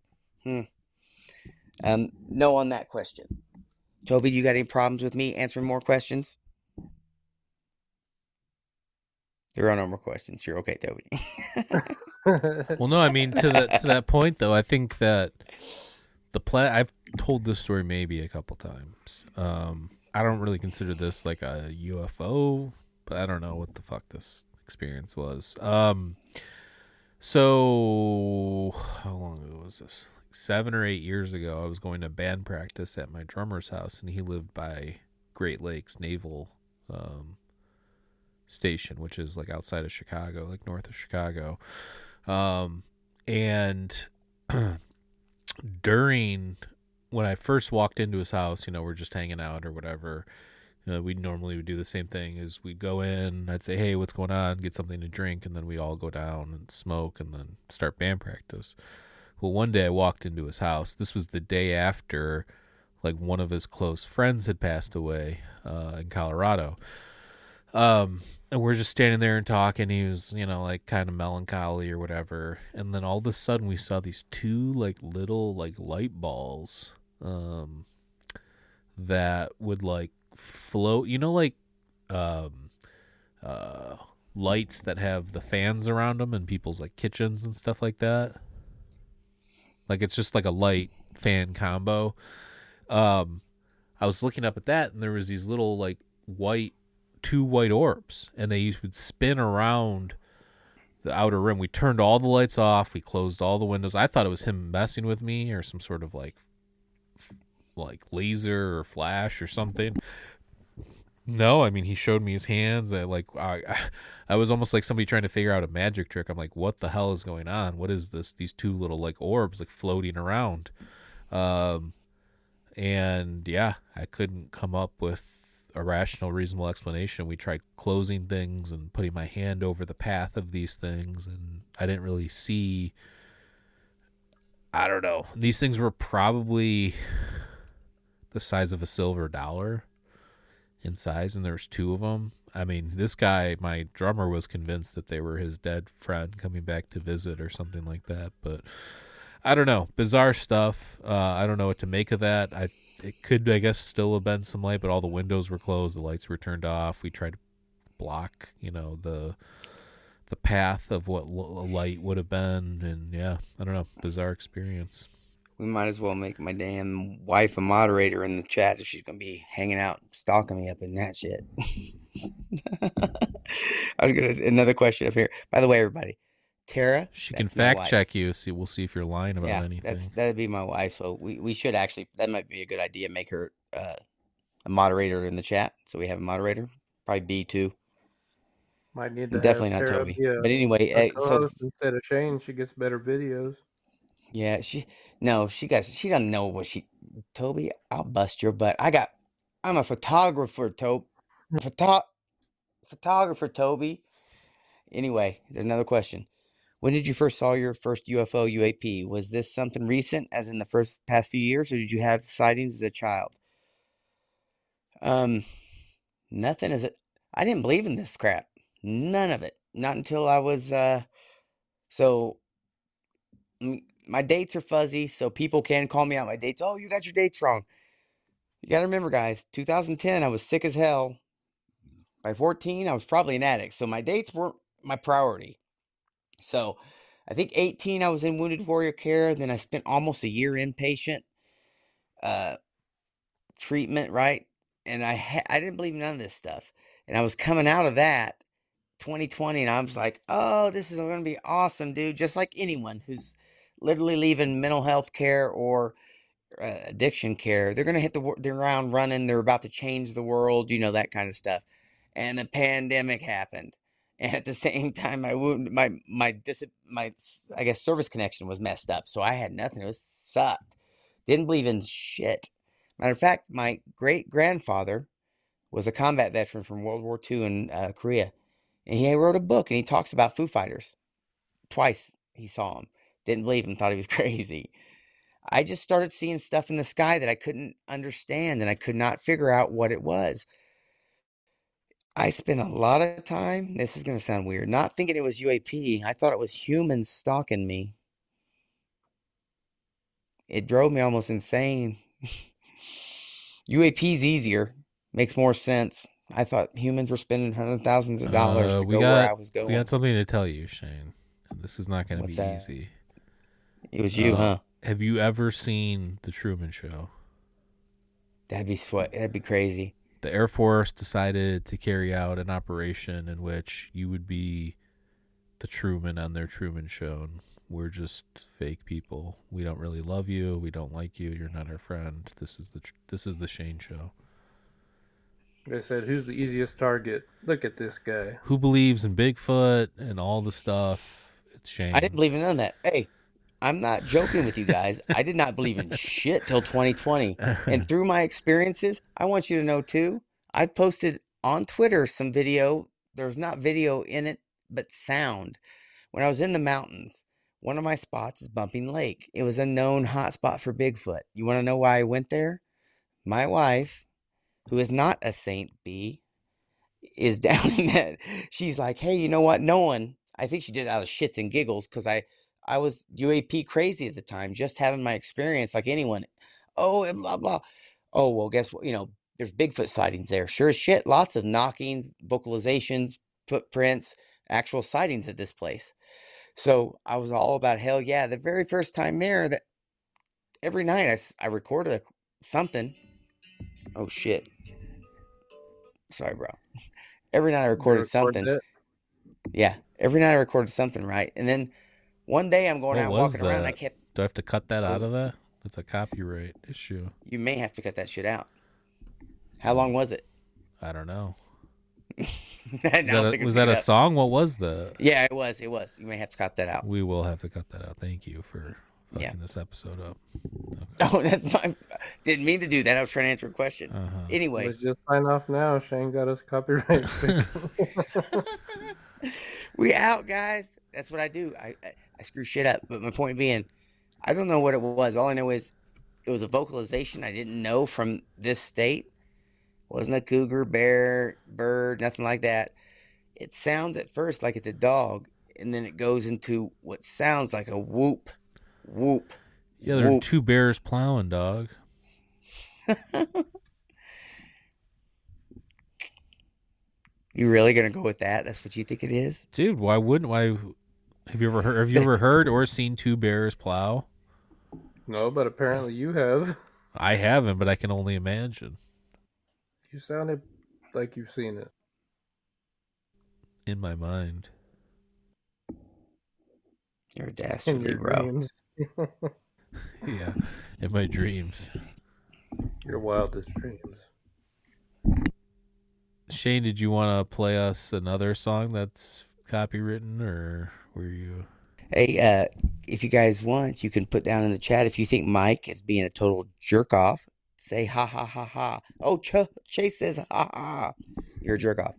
hmm, um, no on that question. Toby, you got any problems with me answering more questions? There are no more questions. You're okay, Toby. well, no, I mean to that to that point though, I think that the play I've told this story maybe a couple times. Um, I don't really consider this like a UFO, but I don't know what the fuck this experience was. Um, so how long ago was this? Like seven or eight years ago, I was going to band practice at my drummer's house, and he lived by Great Lakes Naval um, Station, which is like outside of Chicago, like north of Chicago. Um, and during when I first walked into his house, you know, we're just hanging out or whatever. You know, we normally would do the same thing is we'd go in, I'd say, Hey, what's going on? Get something to drink, and then we all go down and smoke and then start band practice. Well, one day I walked into his house. This was the day after like one of his close friends had passed away uh, in Colorado. Um, and we're just standing there and talking. He was, you know, like kind of melancholy or whatever. And then all of a sudden, we saw these two like little like light balls, um, that would like float. You know, like, um, uh, lights that have the fans around them in people's like kitchens and stuff like that. Like it's just like a light fan combo. Um, I was looking up at that, and there was these little like white two white orbs, and they would spin around the outer rim. We turned all the lights off. We closed all the windows. I thought it was him messing with me or some sort of like like laser or flash or something. No, I mean he showed me his hands. I like I, I was almost like somebody trying to figure out a magic trick. I'm like, what the hell is going on? What is this? These two little like orbs like floating around. Um, and yeah, I couldn't come up with a rational, reasonable explanation. We tried closing things and putting my hand over the path of these things, and I didn't really see. I don't know. These things were probably the size of a silver dollar in size, and there's two of them. I mean, this guy, my drummer, was convinced that they were his dead friend coming back to visit or something like that. But I don't know. Bizarre stuff. Uh, I don't know what to make of that. I it could, I guess, still have been some light, but all the windows were closed, the lights were turned off. We tried to block, you know, the the path of what l- light would have been, and yeah, I don't know, bizarre experience. We might as well make my damn wife a moderator in the chat if she's gonna be hanging out stalking me up in that shit. I was gonna another question up here. By the way, everybody, Tara. She can fact check you. See, we'll see if you're lying about yeah, anything. That's that'd be my wife. So we, we should actually that might be a good idea. Make her uh, a moderator in the chat. So we have a moderator. Probably B two. Might need to definitely not Toby. But anyway, uh, so instead of Shane, she gets better videos. Yeah, she no, she got she doesn't know what she. Toby, I'll bust your butt. I got. I'm a photographer, Toby. Photo photographer, Toby. Anyway, there's another question. When did you first saw your first UFO UAP? Was this something recent, as in the first past few years, or did you have sightings as a child? Um, nothing as I didn't believe in this crap. None of it. Not until I was uh. So, mm, my dates are fuzzy, so people can call me out my dates. Oh, you got your dates wrong. You got to remember, guys. 2010, I was sick as hell. By 14, I was probably an addict, so my dates weren't my priority. So I think 18, I was in Wounded Warrior Care. Then I spent almost a year inpatient uh, treatment, right? And I ha- I didn't believe none of this stuff. And I was coming out of that 2020, and I was like, oh, this is going to be awesome, dude. Just like anyone who's literally leaving mental health care or uh, addiction care, they're going to hit the, the ground running. They're about to change the world, you know, that kind of stuff. And the pandemic happened and at the same time my wound my my dis my i guess service connection was messed up so i had nothing it was sucked didn't believe in shit matter of fact my great grandfather was a combat veteran from world war ii in uh, korea and he wrote a book and he talks about foo fighters twice he saw him didn't believe him thought he was crazy i just started seeing stuff in the sky that i couldn't understand and i could not figure out what it was I spent a lot of time, this is going to sound weird, not thinking it was UAP. I thought it was humans stalking me. It drove me almost insane. UAP's easier, makes more sense. I thought humans were spending hundreds of thousands of dollars Uh, to we go got where I was going. we got something to tell you, Shane. This is not going to be that? easy. It was you, Uh, huh? Have you ever seen the Truman Show? That'd be sweat. That'd be crazy. The Air Force decided to carry out an operation in which you would be the Truman on their Truman Show. And we're just fake people. We don't really love you. We don't like you. You're not our friend. This is the this is the Shane Show. They said, "Who's the easiest target?" Look at this guy. Who believes in Bigfoot and all the stuff? It's Shane. I didn't believe in none of that. Hey, I'm not joking with you guys. I did not believe in shit till 2020. And through my experiences, I want you to know too, I posted on Twitter some video. There's not video in it, but sound. When I was in the mountains, one of my spots is Bumping Lake. It was a known hot spot for Bigfoot. You want to know why I went there? My wife, who is not a Saint B, is down in that. She's like, hey, you know what? No one, I think she did it out of shits and giggles because I, I was UAP crazy at the time, just having my experience like anyone. Oh, and blah, blah. Oh, well, guess what? You know, there's Bigfoot sightings there. Sure as shit. Lots of knockings, vocalizations, footprints, actual sightings at this place. So I was all about hell yeah. The very first time there, that every night I, I recorded a, something. Oh shit. Sorry, bro. Every night I recorded record something. that? Yeah, every night I recorded something, right? And then one day I'm going What out was walking around. And I kept. Do I have to cut that out of that? It's a copyright issue. You may have to cut that shit out. How long was it? I don't know. I Was that think a, I was that a up. song? What was the? Yeah, it was. It was. You may have to cut that out. We will have to cut that out. Thank you for fucking Yeah. this episode up. Oh, that's my. Didn't mean to do that. I was trying to answer a question. Uh-huh. Anyway, Let's just sign off now. Shane got us copyright. we out, guys. That's what I do. I, I I screw shit up. But my point being, I don't know what it was. All I know is it was a vocalization I didn't know from this state. Wasn't a cougar, bear, bird, nothing like that. It sounds at first like it's a dog, and then it goes into what sounds like a whoop, whoop. Yeah, there are two bears plowing, dog. You really gonna go with that? That's what you think it is? Dude, why wouldn't why have you ever heard have you ever heard or seen two bears plow? no, but apparently you have. I haven't, but I can only imagine. You sounded like you've seen it. In my mind. You're a dastardly, your bro. dreams. Yeah. In my dreams. Your wildest dreams. Shane, did you want to play us another song that's copywritten or where you. Uh, hey, uh, if you guys want, you can put down in the chat if you think Mike is being a total jerk off. Say ha ha ha ha. Oh, Ch- Chase says ha ha. You're a jerk off.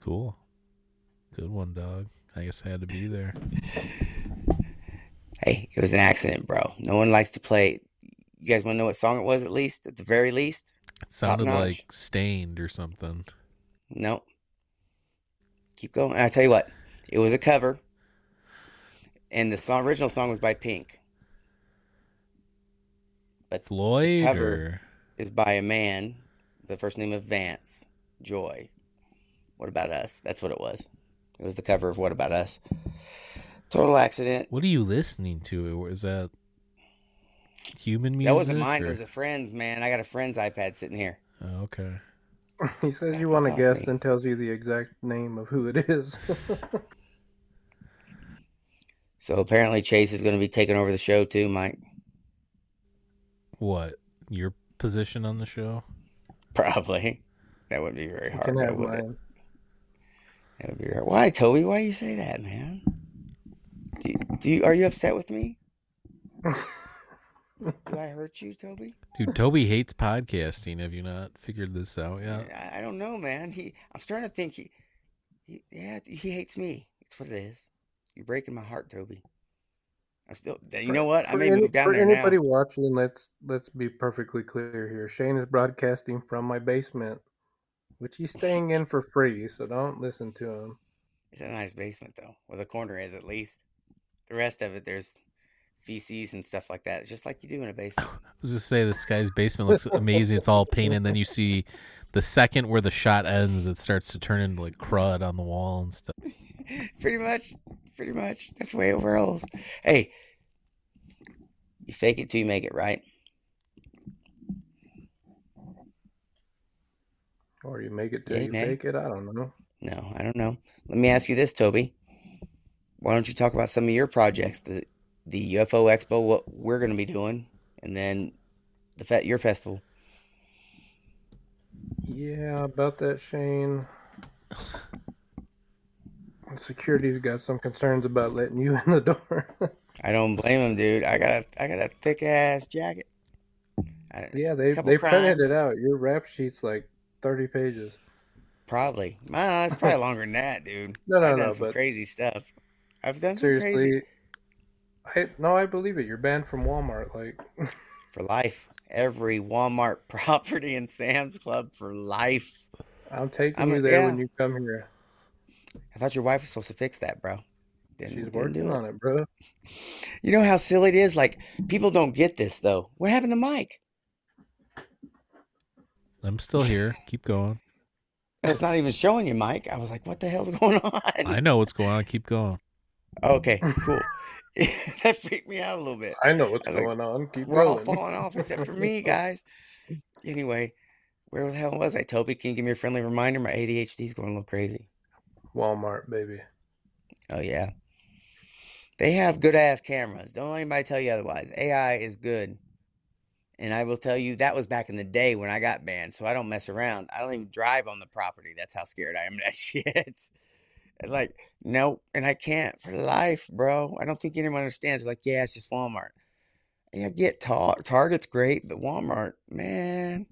Cool. Good one, dog. I guess I had to be there. hey, it was an accident, bro. No one likes to play. You guys want to know what song it was, at least, at the very least? It sounded like Staind or something. Nope. Keep going. And I tell you what, it was a cover. And the song, original song was by Pink. But Floyd cover. or is by a man, the first name of Vance Joy. What about us? That's what it was. It was the cover of What About Us. Total accident. what are you listening to? Is that human music? That wasn't mine. It was a friend's, man. I got a friend's iPad sitting here. Oh, okay. he says you want to guess, me. then tells you the exact name of who it is. So apparently Chase is going to be taking over the show too, Mike. What? Your position on the show? Probably. That wouldn't be very hard. can have would it? mine. That would be hard. Why, Toby? Why you say that, man? Do you, do you, are you upset with me? Do I hurt you, Toby? Dude, Toby hates podcasting. Have you not figured this out yet? I, I don't know, man. He, I'm starting to think he, he, yeah, he hates me. That's what it is. You're breaking my heart, Toby. I'm still. You know what? I For may any- move down for there anybody now. watching, let's let's be perfectly clear here. Shane is broadcasting from my basement, which he's staying in for free, so don't listen to him. It's a nice basement, though. Well, the corner is at least. The rest of it, there's feces and stuff like that. It's just like you do in a basement. I was just say this guy's basement looks amazing. It's all painted. And then you see the second where the shot ends, it starts to turn into like crud on the wall and stuff. pretty much. Pretty much. That's the way it rolls. Hey, you fake it till you make it, right? Or you make it till Yay, you nay. fake it. I don't know. No, I don't know. Let me ask you this, Toby. Why don't you talk about some of your projects, the the UFO Expo, what we're going to be doing, and then the fe- your festival. Yeah, about that, Shane. Security's got some concerns about letting you in the door. I don't blame him, dude. I got a I got a thick ass jacket. I, yeah, they they printed it out. Your rap sheet's like thirty pages. Probably. Nah, it's probably longer than that, dude. No, no, I've done no, some but- crazy stuff. I've done some crazy Seriously, I no, I believe it. You're banned from Walmart. Like, for life. Every Walmart property and Sam's Club for life. I'm taking I'm a- you there yeah. when you come here. I thought your wife was supposed to fix that, bro. Didn't- She's didn't working it. on it, bro. You know how silly it is? Like, people don't get this, though. What happened to Mike? I'm still here. Keep going. It's not even showing you, Mike. I was like, what the hell's going on? I know what's going on. Keep going. Okay, cool. that freaked me out a little bit. I know what's I was like, going on. Keep We're all falling off except for me, guys. Anyway, where the hell was I? Toby, can you give me a friendly reminder? My ADHD's going a little crazy. Walmart, baby. Oh, yeah. They have good ass cameras. Don't let anybody tell you otherwise. AI is good. And I will tell you, that was back in the day when I got banned. So I don't mess around. I don't even drive on the property. That's how scared I am of that shit. Like, nope. And I can't for life, bro. I don't think anyone understands. Like, yeah, it's just Walmart. Yeah, get Tar- Target's great, but Walmart, man,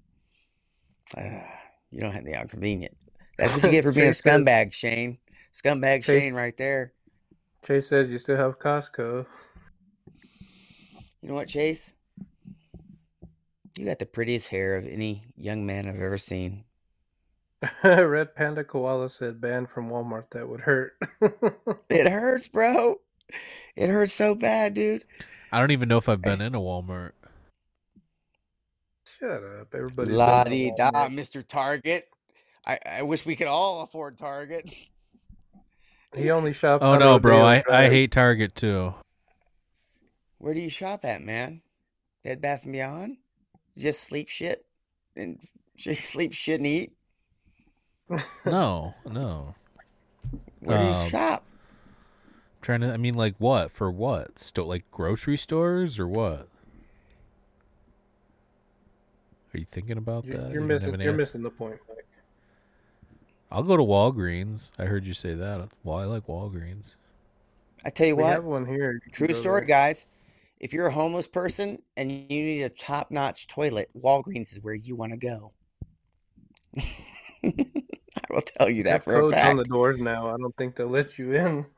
ah, you don't have the inconvenient. That's what you get for being a scumbag, Shane. Scumbag Chase- Shane right there. Chase says you still have Costco. You know what, Chase? You got the prettiest hair of any young man I've ever seen. Red Panda Koala said banned from Walmart. That would hurt. It hurts, bro. It hurts so bad, dude. I don't even know if I've eh. been in a Walmart. Shut up, everybody. La di da, Mr. Target. I, I wish we could all afford Target. He only shops. Oh no, bro! Rodeo I, I hate Target too. Where do you shop at, man? Bed Bath and Beyond? You just sleep shit and sleep shit and eat. No, no. Where do you Um, shop? trying to. I mean, like what? For what? Sto- like grocery stores or what? Are you thinking about You're, that? you're You missing. You're answer? missing the point. Mike. I'll go to Walgreens. I heard you say that. Well, I like Walgreens. I tell you We what, have one here. True story, there. guys. If you're a homeless person and you need a top notch toilet, Walgreens is where you want to go. I will tell you that for a codes on the doors now. I don't think they'll let you in.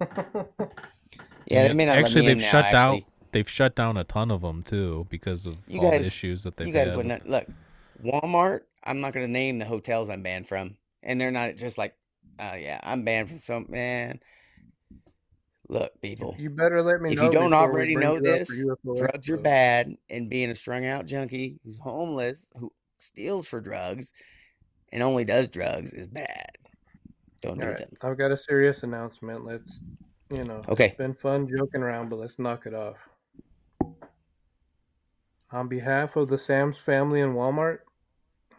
Yeah, they may not actually let me they've in now, shut down. actually. They've shut down a ton of them too because of You all guys- the issues that they've You guys had. would not look. Walmart. I'm not going to name the hotels I'm banned from, and they're not just like, oh yeah, I'm banned from some man. Look, people, you better let me know. If you don't already know you up for this, UFO drugs are bad, and being a strung out junkie who's homeless, who steals for drugs, and only does drugs is bad. Don't do All right, them. I've got a serious announcement. Let's, you know, Okay. it's been fun joking around, but let's knock it off. On behalf of the Sam's family in Walmart,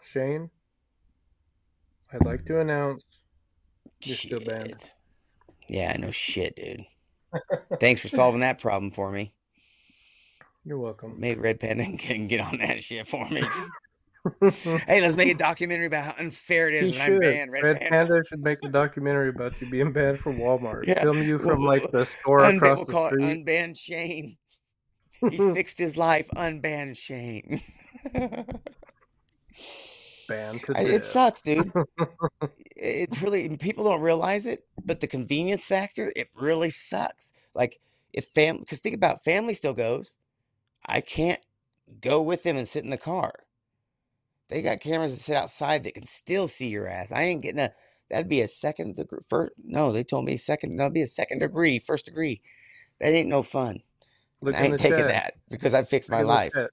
Shane, I'd like to announce You're still banned. Shit. Yeah, no shit, dude. Thanks for solving that problem for me. you're welcome. Maybe Red Panda can get on that shit for me. hey, let's make a documentary about how unfair it is He when should. I'm banned. Red, Red Panda. Panda should make a documentary about you being banned from Walmart. Yeah. Film you from like the store Unban- across we'll the call street. it Unbanned Shane. He fixed his life. Unbanned Shane. Banned I- it sucks, dude. it really people don't realize it, but the convenience factor it really sucks. Like if family, because think about family still goes. I can't go with them and sit in the car. They got cameras that sit outside that can still see your ass. I ain't getting a. That'd be a second degree. First, no, they told me second. That'd be a second degree, first degree. That ain't no fun. Look I ain't taking chat. that because I fixed my life. chat.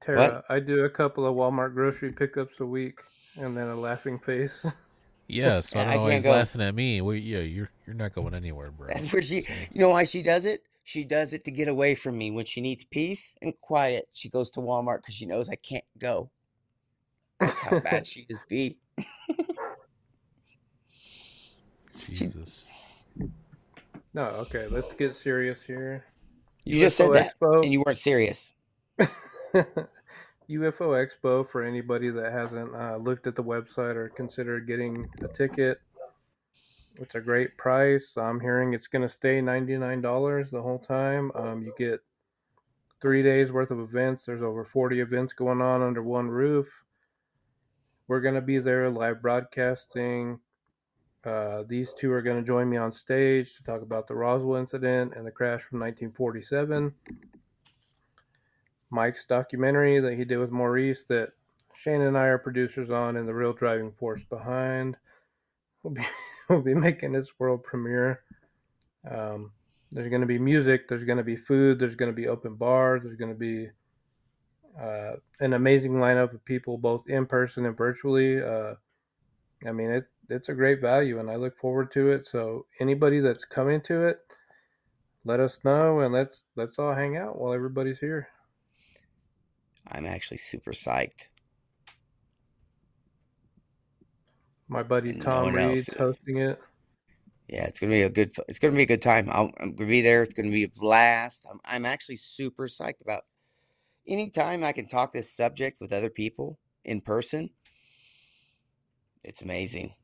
Tara, I do a couple of Walmart grocery pickups a week, and then a laughing face. Yeah, so I I don't know he's go. laughing at me. Well, yeah, you're you're not going anywhere, bro. That's where she, you know why she does it? She does it to get away from me. When she needs peace and quiet, she goes to Walmart because she knows I can't go. That's how bad she is be. Jesus. no, okay, let's get serious here. You just said UFO that, Expo. and you weren't serious. UFO Expo for anybody that hasn't uh, looked at the website or considered getting a ticket. It's a great price. I'm hearing it's going to stay $99 the whole time. Um, you get three days worth of events. There's over 40 events going on under one roof. We're going to be there live broadcasting. Uh, these two are going to join me on stage to talk about the Roswell incident and the crash from 1947. Mike's documentary that he did with Maurice that Shane and I are producers on and the real driving force behind. We'll be, we'll be making its world premiere. Um, there's going to be music, there's going to be food, there's going to be open bars, there's going to be uh, an amazing lineup of people both in person and virtually. Uh, I mean, it it's a great value, and I look forward to it. So anybody that's coming to it, let us know, and let's let's all hang out while everybody's here. I'm actually super psyched. My buddy And Tom else Reed's is. hosting it. Yeah, it's gonna be a good. It's gonna be a good time. I'll, I'm gonna be there. It's gonna be a blast. I'm, I'm actually super psyched about. Anytime I can talk this subject with other people in person, it's amazing.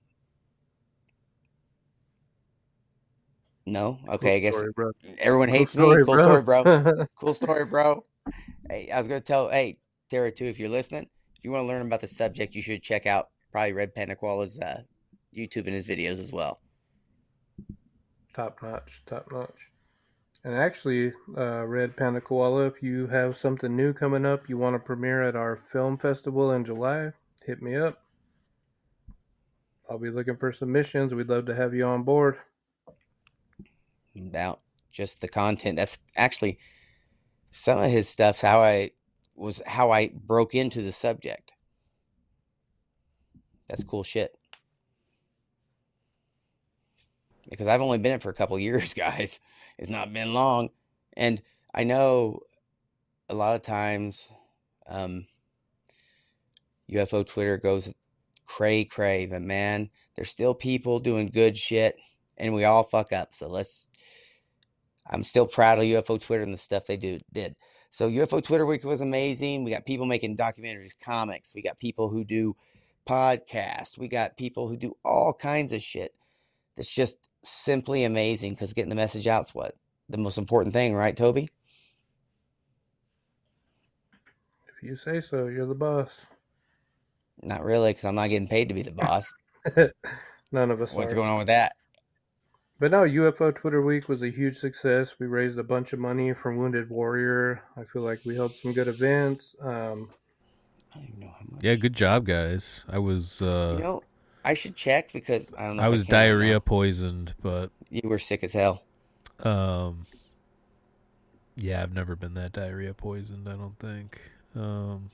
No, okay. I guess story, bro. everyone Cool hates me. Cool story, bro. cool story, bro. Hey, I was gonna tell. Hey, Tara, too. If you're listening, if you want to learn about the subject, you should check out probably Red Panda Koala's uh, YouTube and his videos as well. top notch, top notch. And actually, uh, Red Panda Koala, if you have something new coming up, you want to premiere at our film festival in July, hit me up. I'll be looking for submissions. We'd love to have you on board. about just the content. That's actually some of his stuff's how I was how I broke into the subject. That's cool shit. Because I've only been it for a couple years, guys. It's not been long. And I know a lot of times um, UFO Twitter goes cray cray, but man, there's still people doing good shit and we all fuck up. So let's I'm still proud of UFO Twitter and the stuff they do did. So UFO Twitter week was amazing. We got people making documentaries, comics. We got people who do podcasts. We got people who do all kinds of shit. That's just simply amazing because getting the message out's what the most important thing, right, Toby? If you say so, you're the boss. Not really, because I'm not getting paid to be the boss. None of us What's are. going on with that? But no, UFO Twitter Week was a huge success. We raised a bunch of money from Wounded Warrior. I feel like we held some good events. Um, I don't even know how much. Yeah, good job, guys. I was uh, You know, I should check because I don't know. I was now. diarrhea poisoned, but You were sick as hell. um, yeah, I've never been that diarrhea poisoned. I don't think. Um,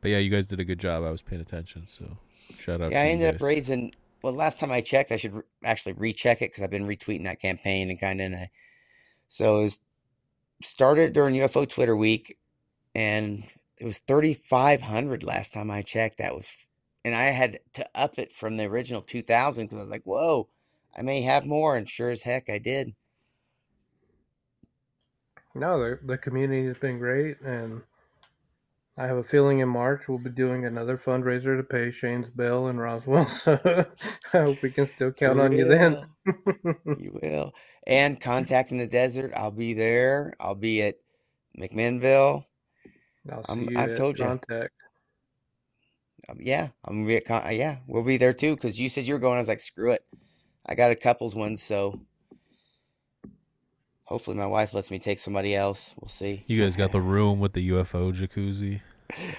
but yeah, you guys did a good job. I was paying attention, so shout out. Yeah, I ended guys. up raising. Well, last time I checked, I should re- actually recheck it because I've been retweeting that campaign and kind of. And I, so it was started during UFO Twitter Week, and it was thirty five hundred last time I checked. That was, and I had to up it from the original two thousand because I was like, "Whoa, I may have more," and sure as heck, I did. no, the, the community has been great. And I have a feeling in March we'll be doing another fundraiser to pay Shane's bill in Roswell. So I hope we can still count For on you then. you will. And Contact in the desert, I'll be there. I'll be at McMinnville. I'll see I'm- you I've at told contact. Um, yeah, I'm gonna be at con- uh, yeah, we'll be there too. Cause you said you were going. I was like, screw it. I got a couples one, so hopefully my wife lets me take somebody else. We'll see. You guys got the room with the UFO jacuzzi.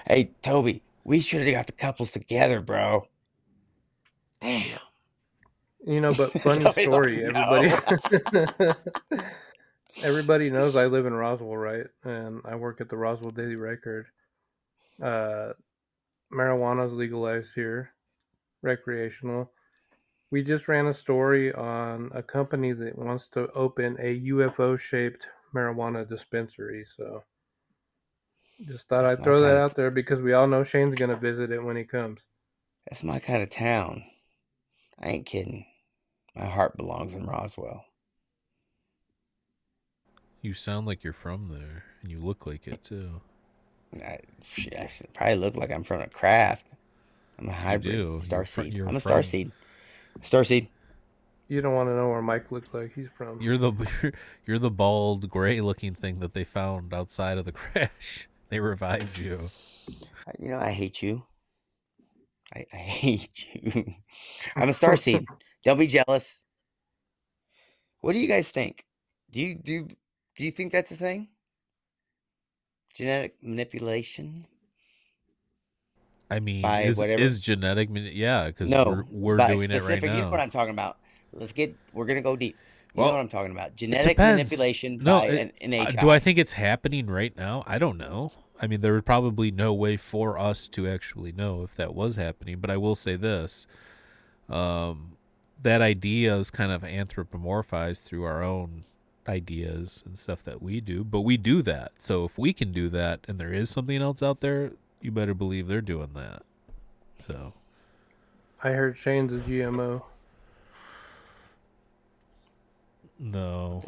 Hey, Toby, we should have got the couples together, bro. Damn. You know, but funny story. Everybody, everybody knows I live in Roswell, right? And I work at the Roswell Daily Record. Uh, marijuana's legalized here, recreational. We just ran a story on a company that wants to open a UFO-shaped marijuana dispensary. So, just thought That's I'd throw that kind of- out there because we all know Shane's gonna visit it when he comes. That's my kind of town. I ain't kidding. My heart belongs in Roswell. You sound like you're from there, and you look like it too. I, shit, I s- probably look like I'm from a craft. I'm a hybrid do. You're star fr- seed. you're I'm a from- star seed. Star seed. You don't want to know where Mike looked like he's from. You're the you're the bald, gray-looking thing that they found outside of the crash. They revived you. You know, I hate you. I, I hate you. I'm a star seed. Don't be jealous. What do you guys think? Do you do do you think that's a thing? Genetic manipulation? I mean, By is, whatever- is genetic? Yeah, because No, we're, we're doing it right specific, You know what. I'm talking about. Let's get. We're gonna go deep. You Well, know what I'm talking about. Genetic manipulation No, by it- an, an Uh, do I think it's happening right now? I don't know. I mean, there was probably no way for us to actually know if that was happening. But I will say this: um, that idea is kind of anthropomorphized through our own ideas and stuff that we do. But we do that. So if we can do that, and there is something else out there, you better believe they're doing that. So I heard Shane's a GMO. no,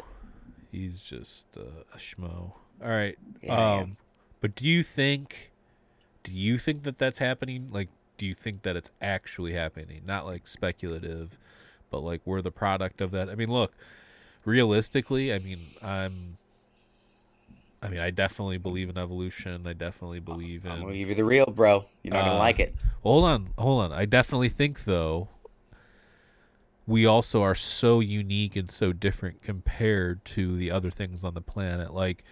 he's just uh, a schmo. All right. Yeah, um, but do you think, do you think that that's happening? Like, do you think that it's actually happening? Not like speculative, but like we're the product of that. I mean, look, realistically, I mean, I'm. I mean, I definitely believe in evolution. I definitely believe in. I'm gonna give you the real, bro. You're not gonna Uh, like it. Hold on, hold on. I definitely think though we also are so unique and so different compared to the other things on the planet. Like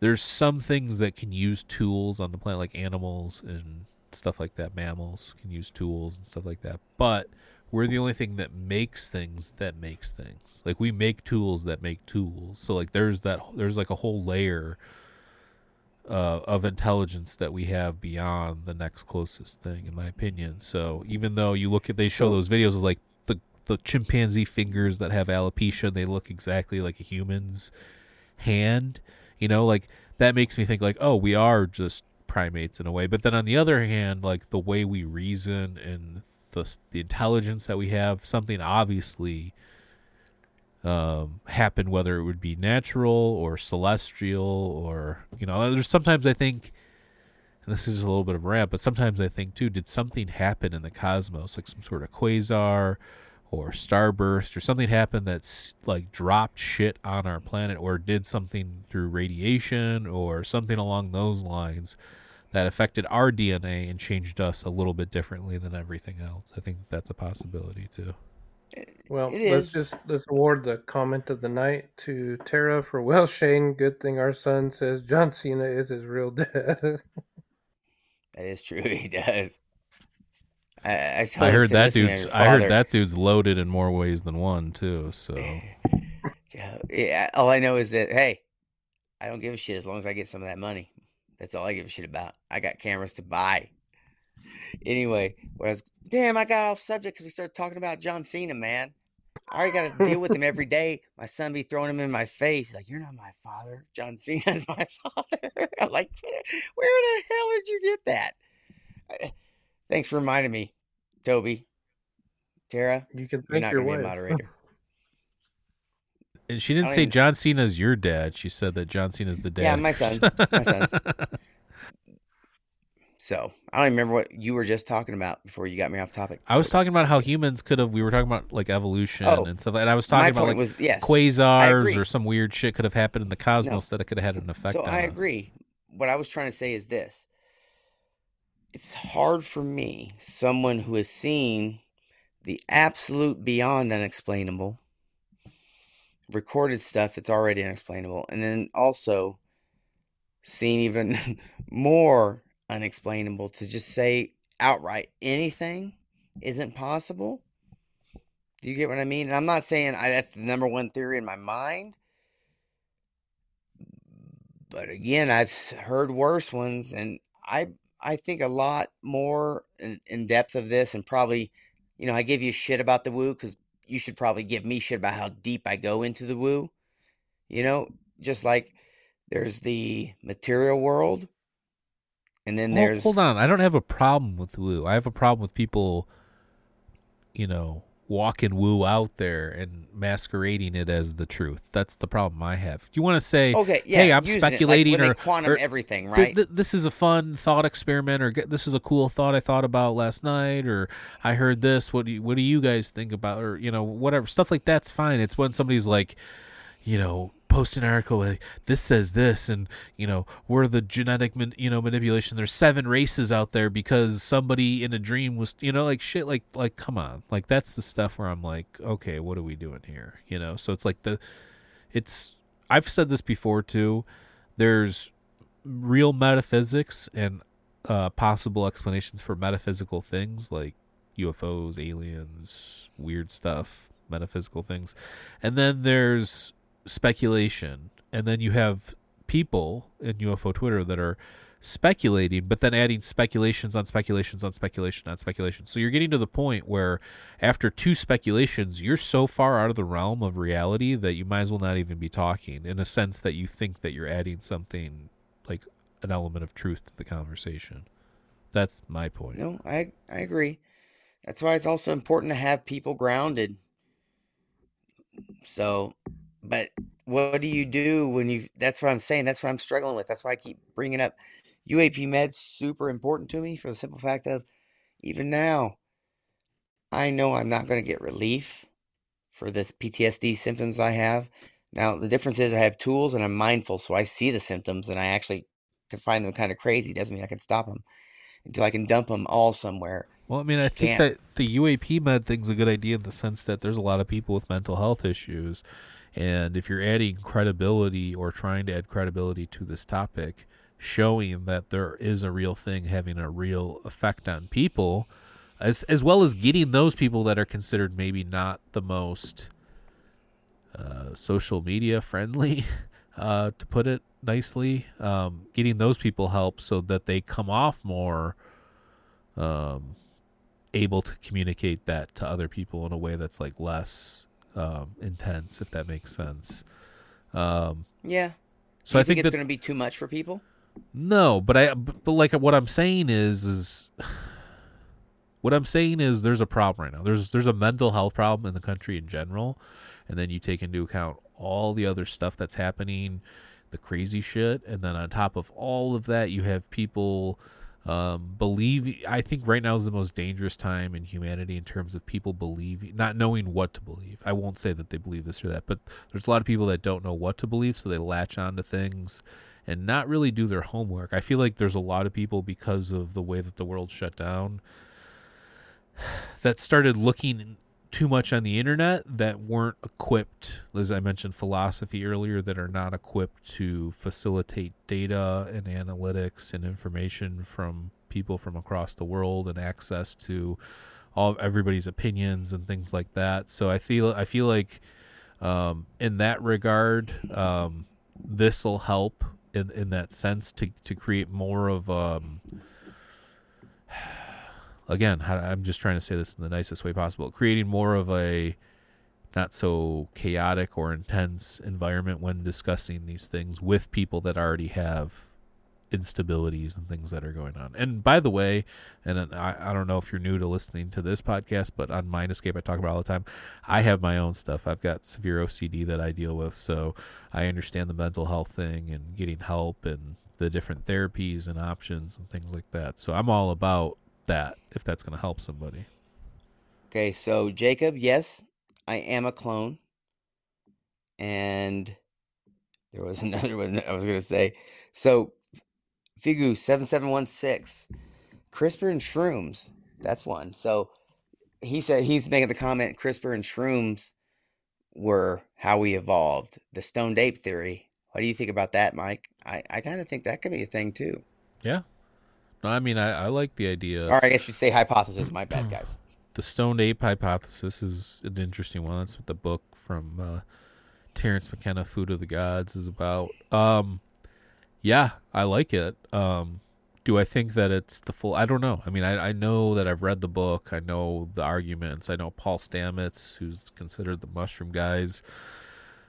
there's some things that can use tools on the planet like animals and stuff like that. Mammals can use tools and stuff like that. But we're the only thing that makes things that makes things. Like we make tools that make tools. So like there's that there's like a whole layer uh, of intelligence that we have beyond the next closest thing, in my opinion. So even though you look at, they show those videos of like the the chimpanzee fingers that have alopecia, and they look exactly like a human's hand. You know, like that makes me think like, oh, we are just primates in a way. But then on the other hand, like the way we reason and the the intelligence that we have, something obviously um, happen, whether it would be natural or celestial or you know. There's sometimes I think, and this is a little bit of a rant, but sometimes I think too, did something happen in the cosmos, like some sort of quasar or starburst or something happened that's like dropped shit on our planet or did something through radiation or something along those lines that affected our DNA and changed us a little bit differently than everything else. I think that's a possibility too. Well, let's just let's award the comment of the night to Tara for well, Shane. Good thing our son says John Cena is his real dad. That is true. He does. I, I, I heard that dude's I heard that dude's loaded in more ways than one too. So Yeah, yeah, all I know is that hey, I don't give a shit as long as I get some of that money. That's all I give a shit about. I got cameras to buy. Anyway, what I was damn, I got off subject because we started talking about John Cena, man. I already got to deal with him every day. My son be throwing him in my face. Like, you're not my father. John Cena's my father. I'm like, where the hell did you get that? I- Thanks for reminding me, Toby. Tara, you can you're not your gonna be a moderator. And she didn't say even- John Cena's your dad. She said that John Cena's the dad. Yeah, my son. My son's. So I don't even remember what you were just talking about before you got me off topic. I was talking about how humans could have. We were talking about like evolution Oh, and stuff, and I was talking about like was yes. quasars or some weird shit could have happened in the cosmos that it could have had an effect. So on I us. agree. What I was trying to say is this: it's hard for me, someone who has seen the absolute beyond unexplainable, recorded stuff that's already unexplainable, and then also seen even more unexplainable to just say outright anything isn't possible. Do you get what I mean? And I'm not saying I, that's the number one theory in my mind. But again, I've heard worse ones, and I I think a lot more in, in depth of this, and probably, you know, I give you shit about the woo because you should probably give me shit about how deep I go into the woo. You know, just like there's the material world, and then Well, there's hold on. I don't have a problem with woo. I have a problem with people, you know, walking woo out there and masquerading it as the truth. That's the problem I have. You want to say, okay. Yeah, hey, I'm it, like speculating or- quantum or everything, right? th- this is a fun thought experiment, or this is a cool thought I thought about last night, or I heard this. What do you, what do you guys think about, or you know, whatever stuff like that's fine. It's when somebody's like, you know, post an article like this says this, and you know, we're the genetic, man, you know, manipulation. There's seven races out there because somebody in a dream was, you know, like shit. Like like come on, like that's the stuff where I'm like, okay, what are we doing here? You know, so it's like the, it's. I've said this before too. There's real metaphysics and uh, possible explanations for metaphysical things like UFOs, aliens, weird stuff, metaphysical things. And then there's speculation. And then you have people in UFO Twitter that are speculating, but then adding speculations on speculations on speculation on speculation. So you're getting to the point where after two speculations, you're so far out of the realm of reality that you might as well not even be talking in a sense that you think that you're adding something like an element of truth to the conversation. That's my point. No, I I agree. That's why it's also important to have people grounded. So, but what do you do when you? That's what I'm saying. That's what I'm struggling with. That's why I keep bringing up UAP meds. Super important to me for the simple fact of even now, I know I'm not going to get relief for the PTSD symptoms I have. Now the difference is I have tools and I'm mindful, so I see the symptoms and I actually can find them kind of crazy. Doesn't mean I can stop them until I can dump them all somewhere. Well, I mean, I think that the UAP med thing's a good idea in the sense that there's a lot of people with mental health issues. And if you're adding credibility or trying to add credibility to this topic, showing that there is a real thing having a real effect on people, as as well as getting those people that are considered maybe not the most uh, social media friendly, uh, to put it nicely, um, getting those people help so that they come off more um, able to communicate that to other people in a way that's like less um, intense, if that makes sense. Um, Yeah. so you I think, it's going to be too much for people. no, but I but, but like what I'm saying is is what I'm saying is there's a problem right now. There's there's a mental health problem in the country in general, and then you take into account all the other stuff that's happening, the crazy shit, and then on top of all of that, you have people um, believe. I think right now is the most dangerous time in humanity in terms of people believing, not knowing what to believe. I won't say that they believe this or that, but there's a lot of people that don't know what to believe, so they latch on to things and not really do their homework. I feel like there's a lot of people because of the way that the world shut down that started looking too much on the internet that weren't equipped, as I mentioned, philosophy earlier, that are not equipped to facilitate data and analytics and information from people from across the world and access to all everybody's opinions and things like that. So I feel I feel like um, in that regard, um, this will help in in that sense to to create more of um, again, I'm just trying to say this in the nicest way possible, creating more of a not so chaotic or intense environment when discussing these things with people that already have instabilities and things that are going on. And by the way, and I, I don't know if you're new to listening to this podcast, but on Mind Escape, I talk about all the time. I have my own stuff. I've got severe OCD that I deal with, so I understand the mental health thing and getting help and the different therapies and options and things like that. So I'm all about that if that's going to help somebody. Okay, so Jacob, yes, I am a clone. And there was another one I was going to say. So Figu seven seven one six, CRISPR and shrooms. That's one. So he said he's making the comment CRISPR and shrooms were how we evolved. The stoned ape theory. What do you think about that, Mike? I, I kind of think that could be a thing too. Yeah, I mean, I, I like the idea. Or I guess you say hypothesis. My bad, guys. The stoned ape hypothesis is an interesting one. That's what the book from uh, Terence McKenna, Food of the Gods, is about. Um, yeah, I like it. Um, do I think that it's the full? I don't know. I mean, I, I know that I've read the book. I know the arguments. I know Paul Stamets, who's considered the mushroom guys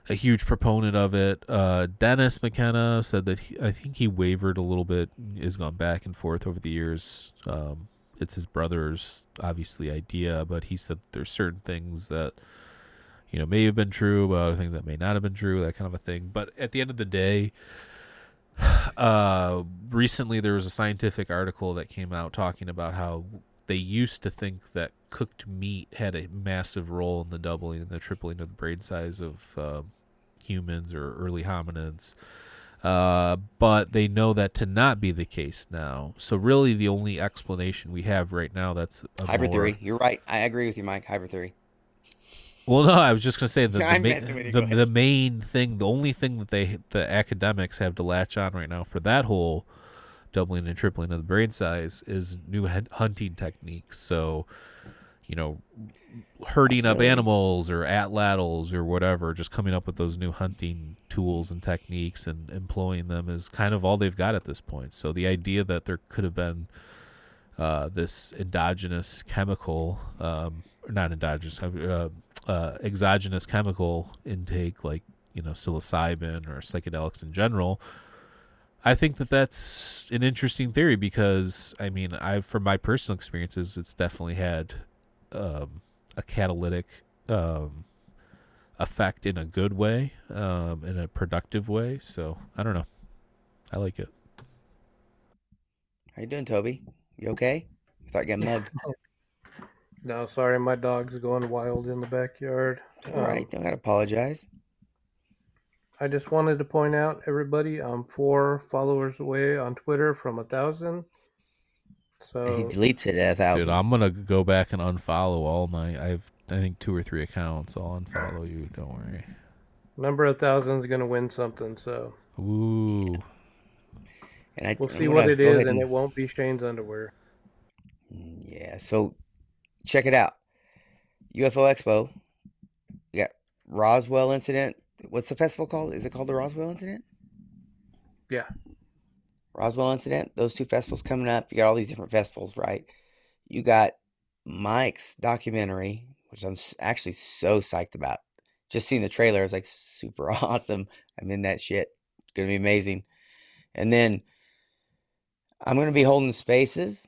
a huge proponent of it. Uh, Dennis McKenna said that he, I think he wavered a little bit, has gone back and forth over the years. Um, it's his brother's obviously idea, but he said there's certain things that you know may have been true, but other things that may not have been true, that kind of a thing. But at the end of the day, uh, recently there was a scientific article that came out talking about how they used to think that cooked meat had a massive role in the doubling and the tripling of the brain size of uh, humans or early hominids. Uh, but they know that to not be the case now. So really, the only explanation we have right now that's hybrid more... theory. You're right. I agree with you, Mike. Hybrid theory. Well, no, I was just going to say the the, ma- the, the, main thing, the only thing that they the academics have to latch on right now for that whole doubling and tripling of the brain size is new hunting techniques. So you know, herding up animals or atlatls or whatever, just coming up with those new hunting tools and techniques and employing them is kind of all they've got at this point. So the idea that there could have been uh, this endogenous chemical, um, not endogenous, uh, uh, exogenous chemical intake, like you know psilocybin or psychedelics in general. I think that that's an interesting theory because I mean, I from my personal experiences, it's definitely had um, a catalytic um, effect in a good way, um, in a productive way. So I don't know. I like it. How you doing, Toby? You okay? I thought I got mugged. no, sorry, my dog's going wild in the backyard. All right, um, don't gotta apologize. I just wanted to point out, everybody, I'm four followers away on Twitter from a thousand. So he deletes it at a thousand. Dude, I'm gonna go back and unfollow all my. I have I think two or three accounts. I'll unfollow you. Don't worry. Number of thousands gonna win something. So. Ooh. And I, we'll see what it is, and, and it won't be Shane's underwear. Yeah. So, check it out. UFO Expo. You got Roswell incident. What's the festival called? Is it called the Roswell incident? Yeah. Roswell incident, those two festivals coming up. You got all these different festivals, right? You got Mike's documentary, which I'm actually so psyched about. Just seeing the trailer, I was like super awesome. I'm in that shit. It's gonna be amazing. And then I'm gonna be holding spaces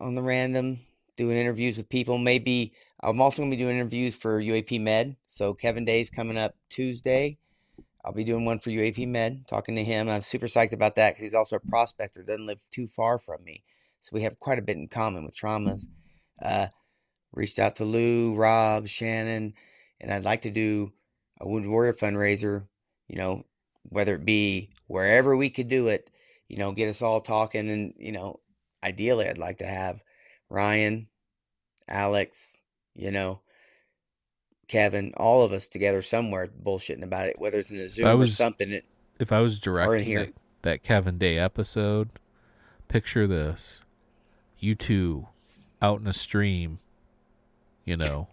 on the random, doing interviews with people. Maybe I'm also gonna be doing interviews for UAP Med. So Kevin Day's coming up Tuesday. I'll be doing one for UAP Med, talking to him. I'm super psyched about that because he's also a prospector, doesn't live too far from me. So we have quite a bit in common with traumas. Uh, reached out to Lou, Rob, Shannon, and I'd like to do a Wounded Warrior fundraiser, you know, whether it be wherever we could do it, you know, get us all talking. And, you know, ideally, I'd like to have Ryan, Alex, you know, Kevin, all of us together somewhere bullshitting about it, whether it's in a Zoom was- or something. It, If I was directing here. that, that Kevin Day episode, picture this: you two out in a stream, you know.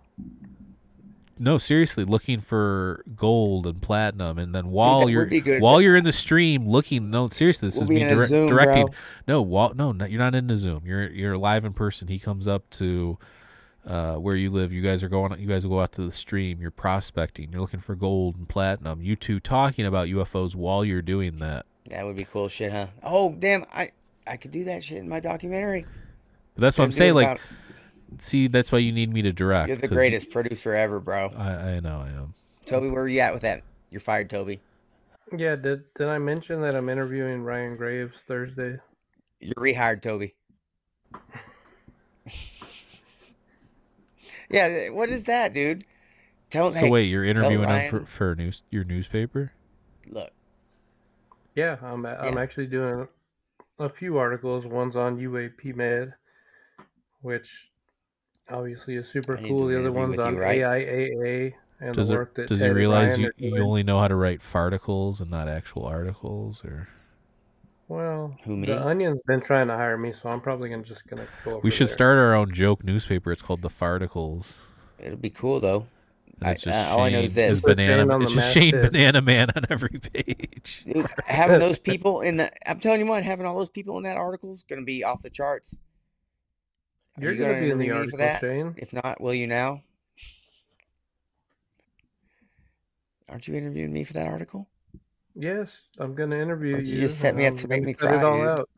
No, seriously, looking for gold and platinum, and then while you're while you're in the stream looking, no, seriously, this We'll is me direct, Zoom, directing. bro. No, while, no, no, you're not in the Zoom. You're you're live in person. He comes up to uh, where you live. You guys are going. You guys will go out to the stream. You're prospecting. You're looking for gold and platinum. You two talking about UFOs while you're doing that. that would be cool shit, huh? Oh, damn. I, I could do that shit in my documentary. But that's what I'm Couldn't do saying. Like, without- see, that's why you need me to direct. you're the 'cause greatest producer ever, bro. I, I know I am. Toby, where are you at with that? You're fired, Toby. Yeah, did did I mention that I'm interviewing Ryan Graves Thursday? You're rehired, Toby. yeah, what is that, dude? Tell him. So hey, wait, you're interviewing him Ryan- for for news your newspaper? look, Yeah, I'm I'm Yeah. actually doing a few articles. One's on UAP Med, which obviously is super cool. The other one's on you, right? AIAA and Does the it work that does Ted he realize Ryan you, you only know how to write farticles and not actual articles? Or Well, Who, me? the Onion's been trying to hire me, so I'm probably gonna just gonna go. Over we should there. start our own joke newspaper. It's called the Farticles. it'll be cool though. I- it's just uh, all I know is this. Put banana. It's just Shane masthead. Banana Man on every page. Dude, having those people in the, I'm telling you what, having all those people in that article is going to be off the charts. Are You're you gonna, be in the interview me article, for that? Shane. If not, will you now? Aren't you interviewing me for that article? Yes, I'm gonna interview you. you just set me up to make me cut it cry, all dude? out.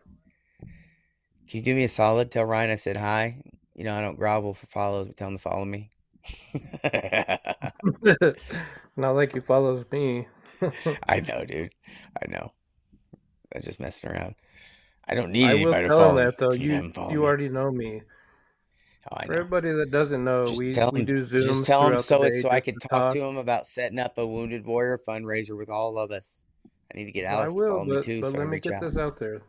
Can you do me a solid? Tell Ryan I said hi. You know, I don't grovel for follows, but tell him to follow me. Not like he follows me. I know, dude. I know. I'm just messing around. I don't need I anybody to follow that though. You you me? already know me. Oh, I For everybody that doesn't know, Just we tell we him- do zooms. Just tell him so it's so I can to talk to him about setting up a Wounded Warrior fundraiser with all of us. I need to get Well, I Alex to follow will, me too. but so let me get out. this out there.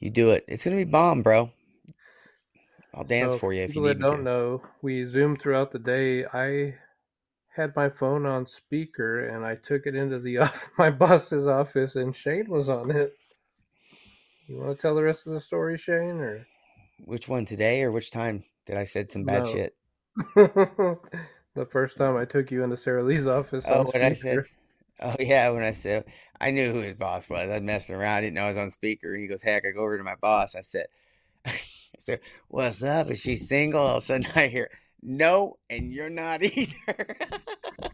You do it. It's gonna be bomb, bro. I'll dance So, for you if you need that don't to. know, we zoomed throughout the day. I had my phone on speaker and I took it into the off- my boss's office, and Shane was on it. You want to tell the rest of the story, Shane, or Which one today or which time did I said some bad No. shit? the first time I took you into Sarah Lee's office? Oh, what I said. Oh yeah, when I said I knew who his boss was. I was messing around. I didn't know I was on speaker. He goes, "Heck!" I go over to my boss. I said, "I said, what's up? Is she single?" All of a sudden, I hear, "No, and you're not either."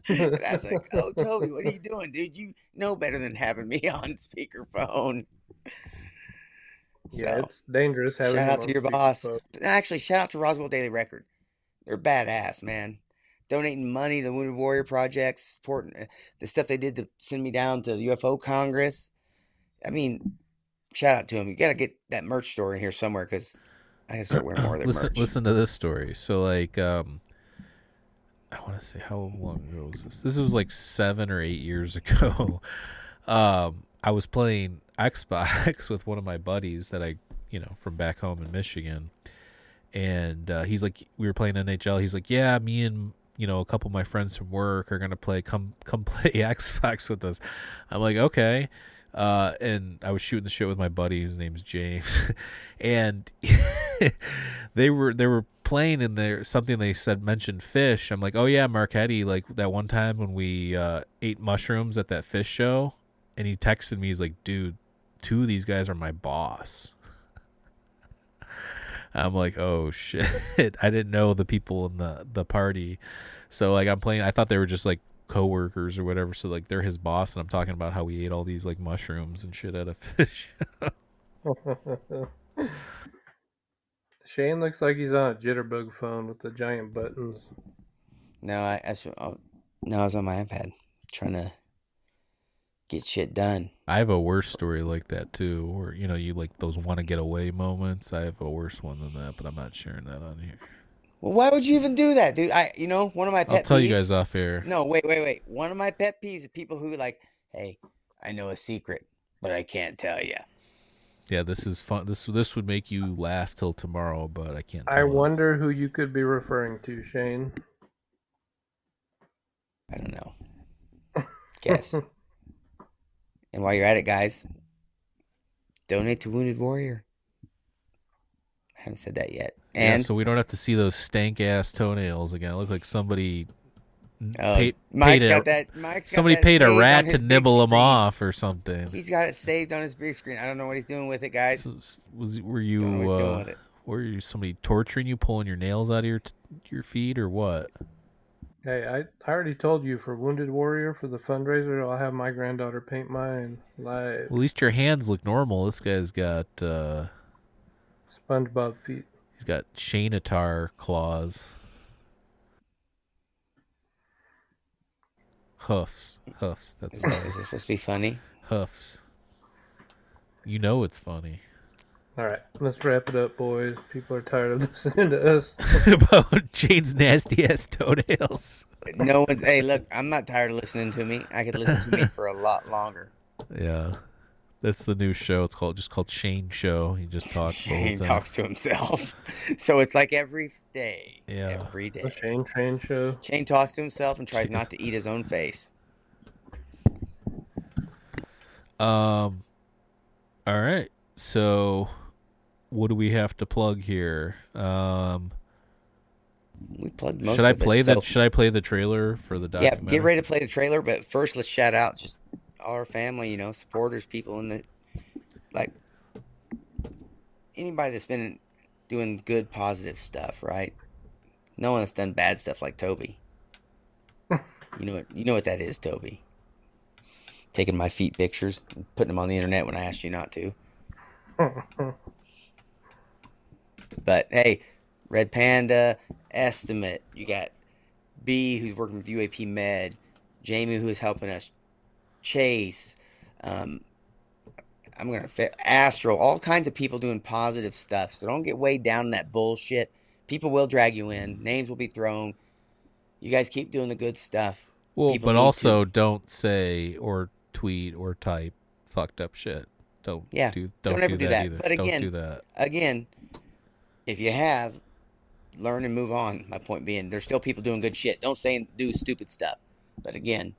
and I was like, "Oh, Toby, what are you doing, dude? You know better than having me on speakerphone." Yeah, So, it's dangerous having shout out to your boss. speakerphone. Actually, shout out to Roswell Daily Record. They're badass, man. Donating money to the Wounded Warrior Project, supporting uh, the stuff they did to send me down to the UFO Congress. I mean, shout out to them. You got to get that merch store in here somewhere because I got to start wearing more of their listen, merch. listen to this story. So like, um, I want to say how long ago was this? This was like seven or eight years ago. um, I was playing Xbox with one of my buddies that I, you know, from back home in Michigan, and uh, he's like, we were playing NHL. He's like, yeah, me and you know a couple of my friends from work are gonna play. Come come play Xbox with us. I'm like, okay. Uh, and I was shooting the shit with my buddy whose name's James, and they were they were playing in there something they said mentioned Phish. I'm like, oh yeah, Marquetti, like that one time when we uh, ate mushrooms at that Phish show, and he texted me, he's like, dude, two of these guys are my boss. I'm like, oh shit, I didn't know the people in the the party, so like I'm playing. I thought they were just like coworkers or whatever. So like they're his boss, and I'm talking about how we ate all these like mushrooms and shit out of Phish. Shane looks like he's on a jitterbug phone with the giant buttons. no, I, I, s- oh, no, I was on my iPad trying to get shit done. I have a worse story like that too, or you know you like those want to get away moments. I have a worse one than that, but I'm not sharing that on here. Well, why would you even do that, dude? I, you know, one of my pet I'll tell you peeves- guys off air. No, wait, wait, wait. One of my pet peeves is people who like, hey, I know a secret, but I can't tell you. Yeah, this is fun. This this would make you laugh till tomorrow, but I can't. I tell it. wonder who you could be referring to, Shane. I don't know. Guess. and while you're at it, guys, donate to Wounded Warrior. I haven't said that yet. Yeah, so we don't have to see those stank ass toenails again. It looked like somebody uh, paid, Mike's paid got a, that. Mike's got somebody that paid a rat to nibble him off or something. He's got it saved on his big screen. I don't know what he's doing with it, guys. So, was were Don't know what you uh, were you somebody torturing you, pulling your nails out of your t- your feet, or what? Hey, I, I already told you for Wounded Warrior for the fundraiser, I'll have my granddaughter paint mine live. At least your hands look normal. This guy's got uh, SpongeBob feet. he's got Shanatar claws, hoofs, hoofs. That's Is, what is this supposed to be funny? hoofs. You know it's funny. All right, let's wrap it up, boys. People are tired of listening to us. about Jane's nasty ass toenails. No one's. Hey, look, I'm not tired of listening to me. I could listen to me for a lot longer. Yeah. That's the new show. It's called just called Shane Show. He just talks Shane talks to himself. So it's like every day. Yeah. Every day. The Shane Train Show. Shane talks to himself and tries not to eat his own face. Um all right. So what do we have to plug here? Um We plugged most should I of it, play so- that should I play the trailer for the documentary? Yeah, get ready to play the trailer, but first let's shout out just our family, you know, supporters, people in the like anybody that's been doing good positive stuff, right? No one has done bad stuff like Toby. you know what you know what that is, Toby. Taking my feet pictures, and putting them on the internet when I asked you not to. But hey, Red Panda, Estimate, you got B who's working with UAP Med, Jamie who is helping us, Chase, um, I'm gonna fit Astral, all kinds of people doing positive stuff. So don't get weighed down in that bullshit. People will drag you in. Names will be thrown. You guys keep doing the good stuff. well, people but also don't say or tweet or type fucked up shit. Don't Yeah, do don't don't, ever do do that, that. either. But again- don't do that. Again, if you have, learn and move on. My point being, there's still people doing good shit. Don't say and do stupid stuff. But again,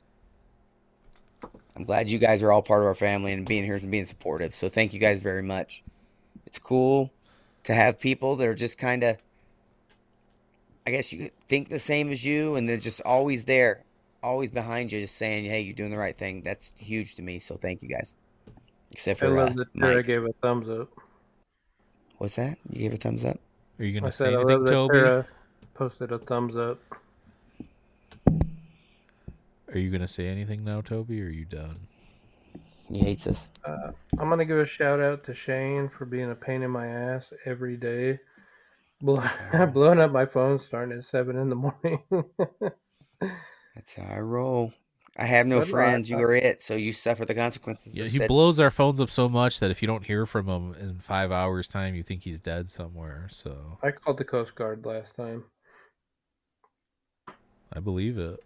I'm glad you guys are all part of our family and being here and being supportive. So thank you guys very much. It's cool to have people that are just kind of, I guess you think the same as you, and they're just always there, always behind you, just saying, "Hey, you're doing the right thing." That's huge to me. So thank you guys. Except for uh, love that Mike. gave a thumbs up. What's that? You gave a thumbs up. Are you gonna said say I anything, Toby? Tara posted a thumbs up. Are you gonna say anything now, Toby, or are you done? He hates us. Uh, I'm gonna give a shout out to Shane for being a pain in my ass every day. Blow- blowing up my phone starting at seven in the morning. That's how I roll. I have no Good luck. friends. You are it. So you suffer the consequences. Yeah, of he said- blows our phones up so much that if you don't hear from him in five hours' time, you think he's dead somewhere. So I called the Coast Guard last time. I believe it.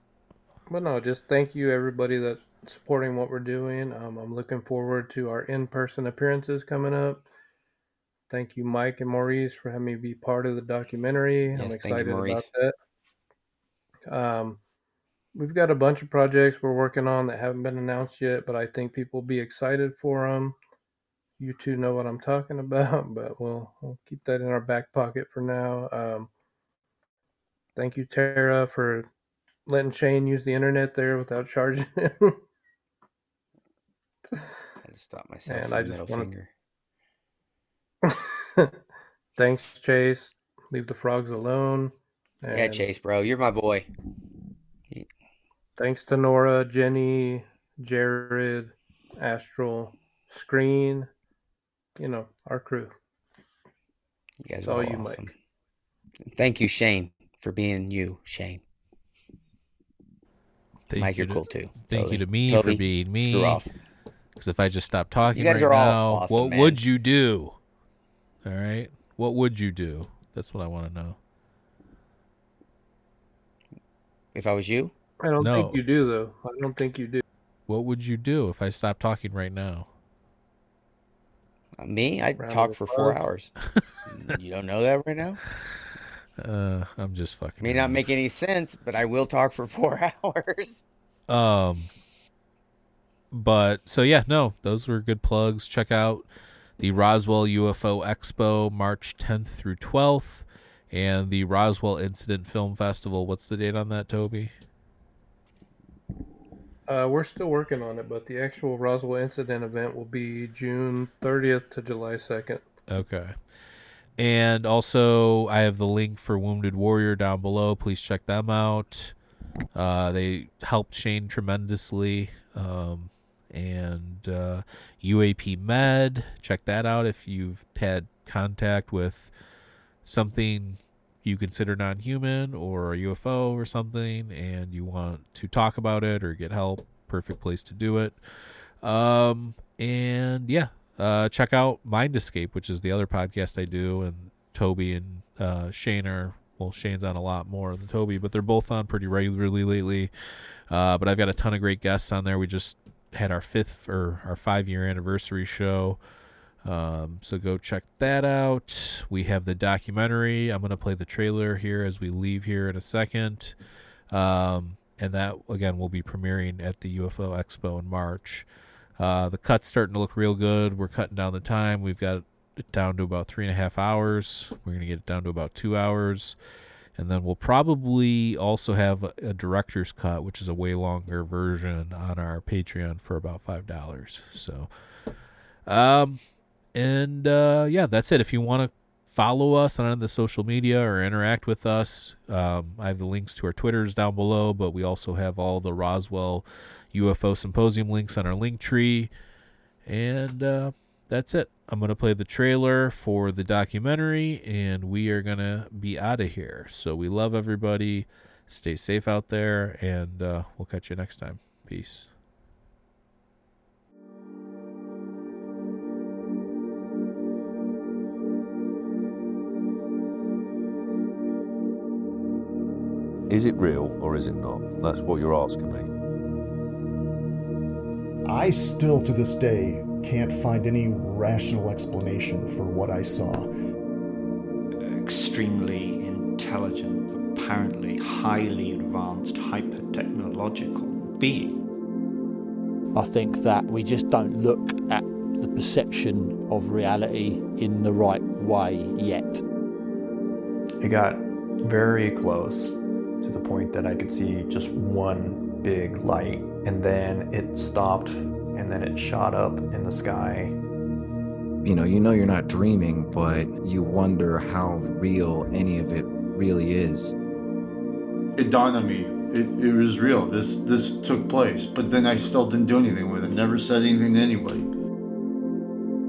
But no, just thank you everybody that's supporting what we're doing. Um, I'm looking forward to our in-person appearances coming up. Thank you, Mike and Maurice, for having me be part of the documentary. I'm Yes, thank you, excited about that. Um, we've got a bunch of projects we're working on that haven't been announced yet, but I think people will be excited for them. You two know what I'm talking about, but we'll, we'll keep that in our back pocket for now. Um, thank you, Tara, for letting Shane use the internet there without charging him. I had to stop myself. And I just wanna- finger. Thanks, Chase. Leave the frogs alone. Yeah, Chase, bro, you're my boy. Thanks to Nora, Jenny, Jared, Astral, Screen. You know, our crew. You guys It's are all all you, awesome. Mike. Thank you, Shane, for being you, Shane. Thank Mike, you you're to, cool too. Thank Toby. you to me Toby, for being me. Screw off. Because if I just stop talking You guys right are all now, awesome, what man. would you do? All right, what would you do? That's what I want to know. If I was you, I don't No. think you do, though. I don't think you do. what would you do if I stopped talking right now? Uh, Me, I'd Round talk of for four hours. you don't know that right now? Uh, I'm just fucking. May not make any sense, but I will talk for four hours. Um, but so yeah, no, those were good plugs. Check out the Roswell UFO Expo, March 10th through 12th, and the Roswell Incident Film Festival. What's the date on that, Toby? Uh, we're still working on it, but the actual Roswell incident event will be June 30th to July 2nd. Okay. And also, I have the link for Wounded Warrior down below. Please check them out. Uh, they helped Shane tremendously. Um, and uh, UAP Med, check that out if you've had contact with something you consider non human or a UFO or something and you want to talk about it or get help. Perfect place to do it. Um, and yeah, uh, check out Mind Escape, which is the other podcast I do, and Toby and uh, Shane are well, Shane's on a lot more than Toby, but they're both on pretty regularly lately. Uh, but I've got a ton of great guests on there. We just had our fifth or our five year anniversary show. Um, so go check that out. We have the documentary. I'm going to play the trailer here as we leave here in a second. Um, and that, again, will be premiering at the UFO Expo in March. Uh, the cut's starting to look real good. We're cutting down the time. We've got it down to about three and a half hours. We're going to get it down to about two hours. And then we'll probably also have a, director's cut, which is a way longer version on our Patreon for about $5. So, um, and uh, yeah, that's it. If you want to follow us on the social media or interact with us, um, I have the links to our Twitters down below, but we also have all the Roswell UFO Symposium links on our link tree. And uh, that's it. I'm going to play the trailer for the documentary, and we are going to be out of here. So we love everybody. Stay safe out there, and uh, we'll catch you next time. Peace. Is it real or is it not? That's what you're asking me. I still to this day can't find any rational explanation for what I saw. extremely intelligent, apparently highly advanced, hyper technological being. I think that we just don't look at the perception of reality in the right way yet. It got very close to the point that I could see just one big light, and then it stopped, and then it shot up in the sky. You know, you know you're not dreaming, but you wonder how real any of it really is. It dawned on me. It, it was real. This this took place, but then I still didn't do anything with it. Never said anything to anybody.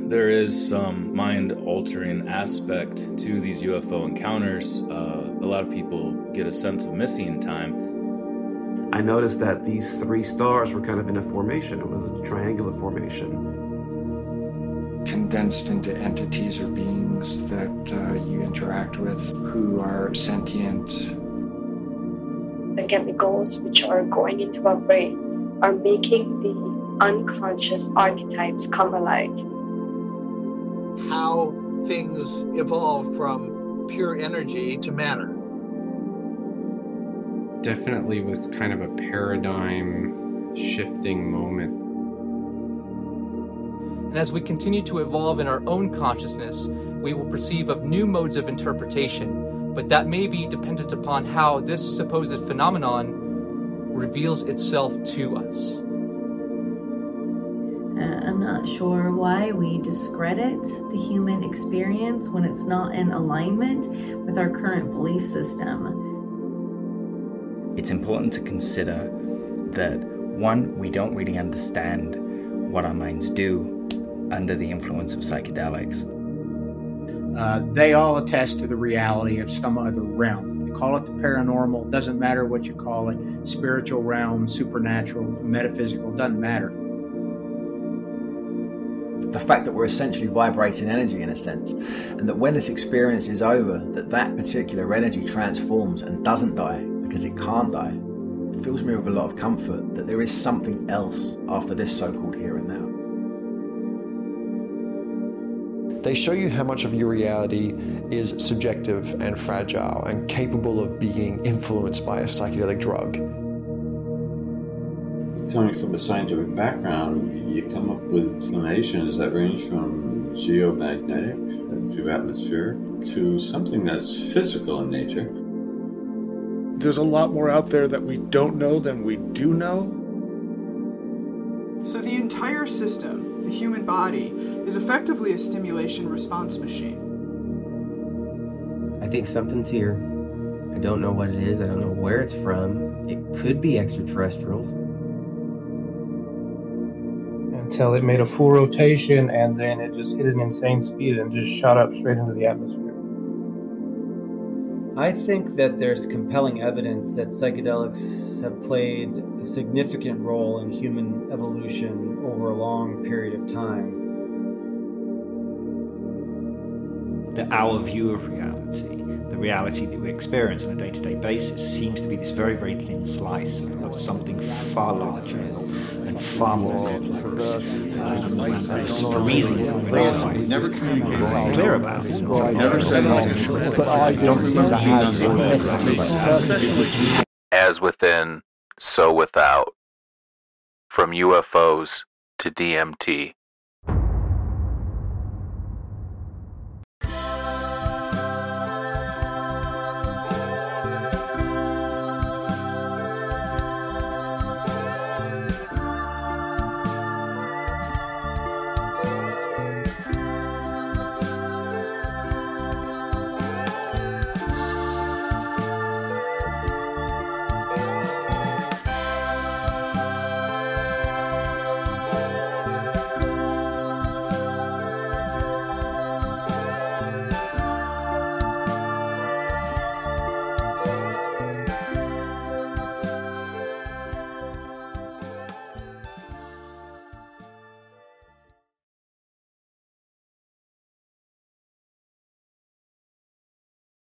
There is some mind altering aspect to these UFO encounters. Uh, a lot of people get a sense of missing time. I noticed that these three stars were kind of in a formation. It was a triangular formation. Condensed into entities or beings that uh, you interact with who are sentient. The chemicals which are going into our brain are making the unconscious archetypes come alive. how things evolve from pure energy to matter. Definitely was kind of a paradigm shifting moment. And as we continue to evolve in our own consciousness, we will perceive of new modes of interpretation, but that may be dependent upon how this supposed phenomenon reveals itself to us. Uh, I'm not sure why we discredit the human experience when it's not in alignment with our current belief system. It's important to consider that one, we don't really understand what our minds do under the influence of psychedelics. Uh, they all attest to the reality of some other realm. You call it the paranormal, doesn't matter what you call it, spiritual realm, supernatural, metaphysical, doesn't matter. the fact that we're essentially vibrating energy in a sense and that when this experience is over that that particular energy transforms and doesn't die because it can't die fills me with a lot of comfort that there is something else after this so called here and now. They show you how much of your reality is subjective and fragile and capable of being influenced by a psychedelic drug. Coming from a scientific background, you come up with explanations that range from geomagnetic uh, to atmospheric to something that's physical in nature. There's a lot more out there that we don't know than we do know. So the entire system the human body is effectively a stimulation response machine. I think something's here. I don't know what it is, I don't know where it's from. It could be extraterrestrials. Until it made a full rotation and then it just hit an insane speed and just shot up straight into the atmosphere. I think that there's compelling evidence that psychedelics have played a significant role in human evolution over a long period of time. That our view of reality, the reality that we experience on a day to day basis, seems to be this very, very thin slice of something far larger and far more uh, complex. for reasons that we're not Never communicated. clear about. Never said. But I don't seem to have a message. As within, so without. From UFOs to DMT.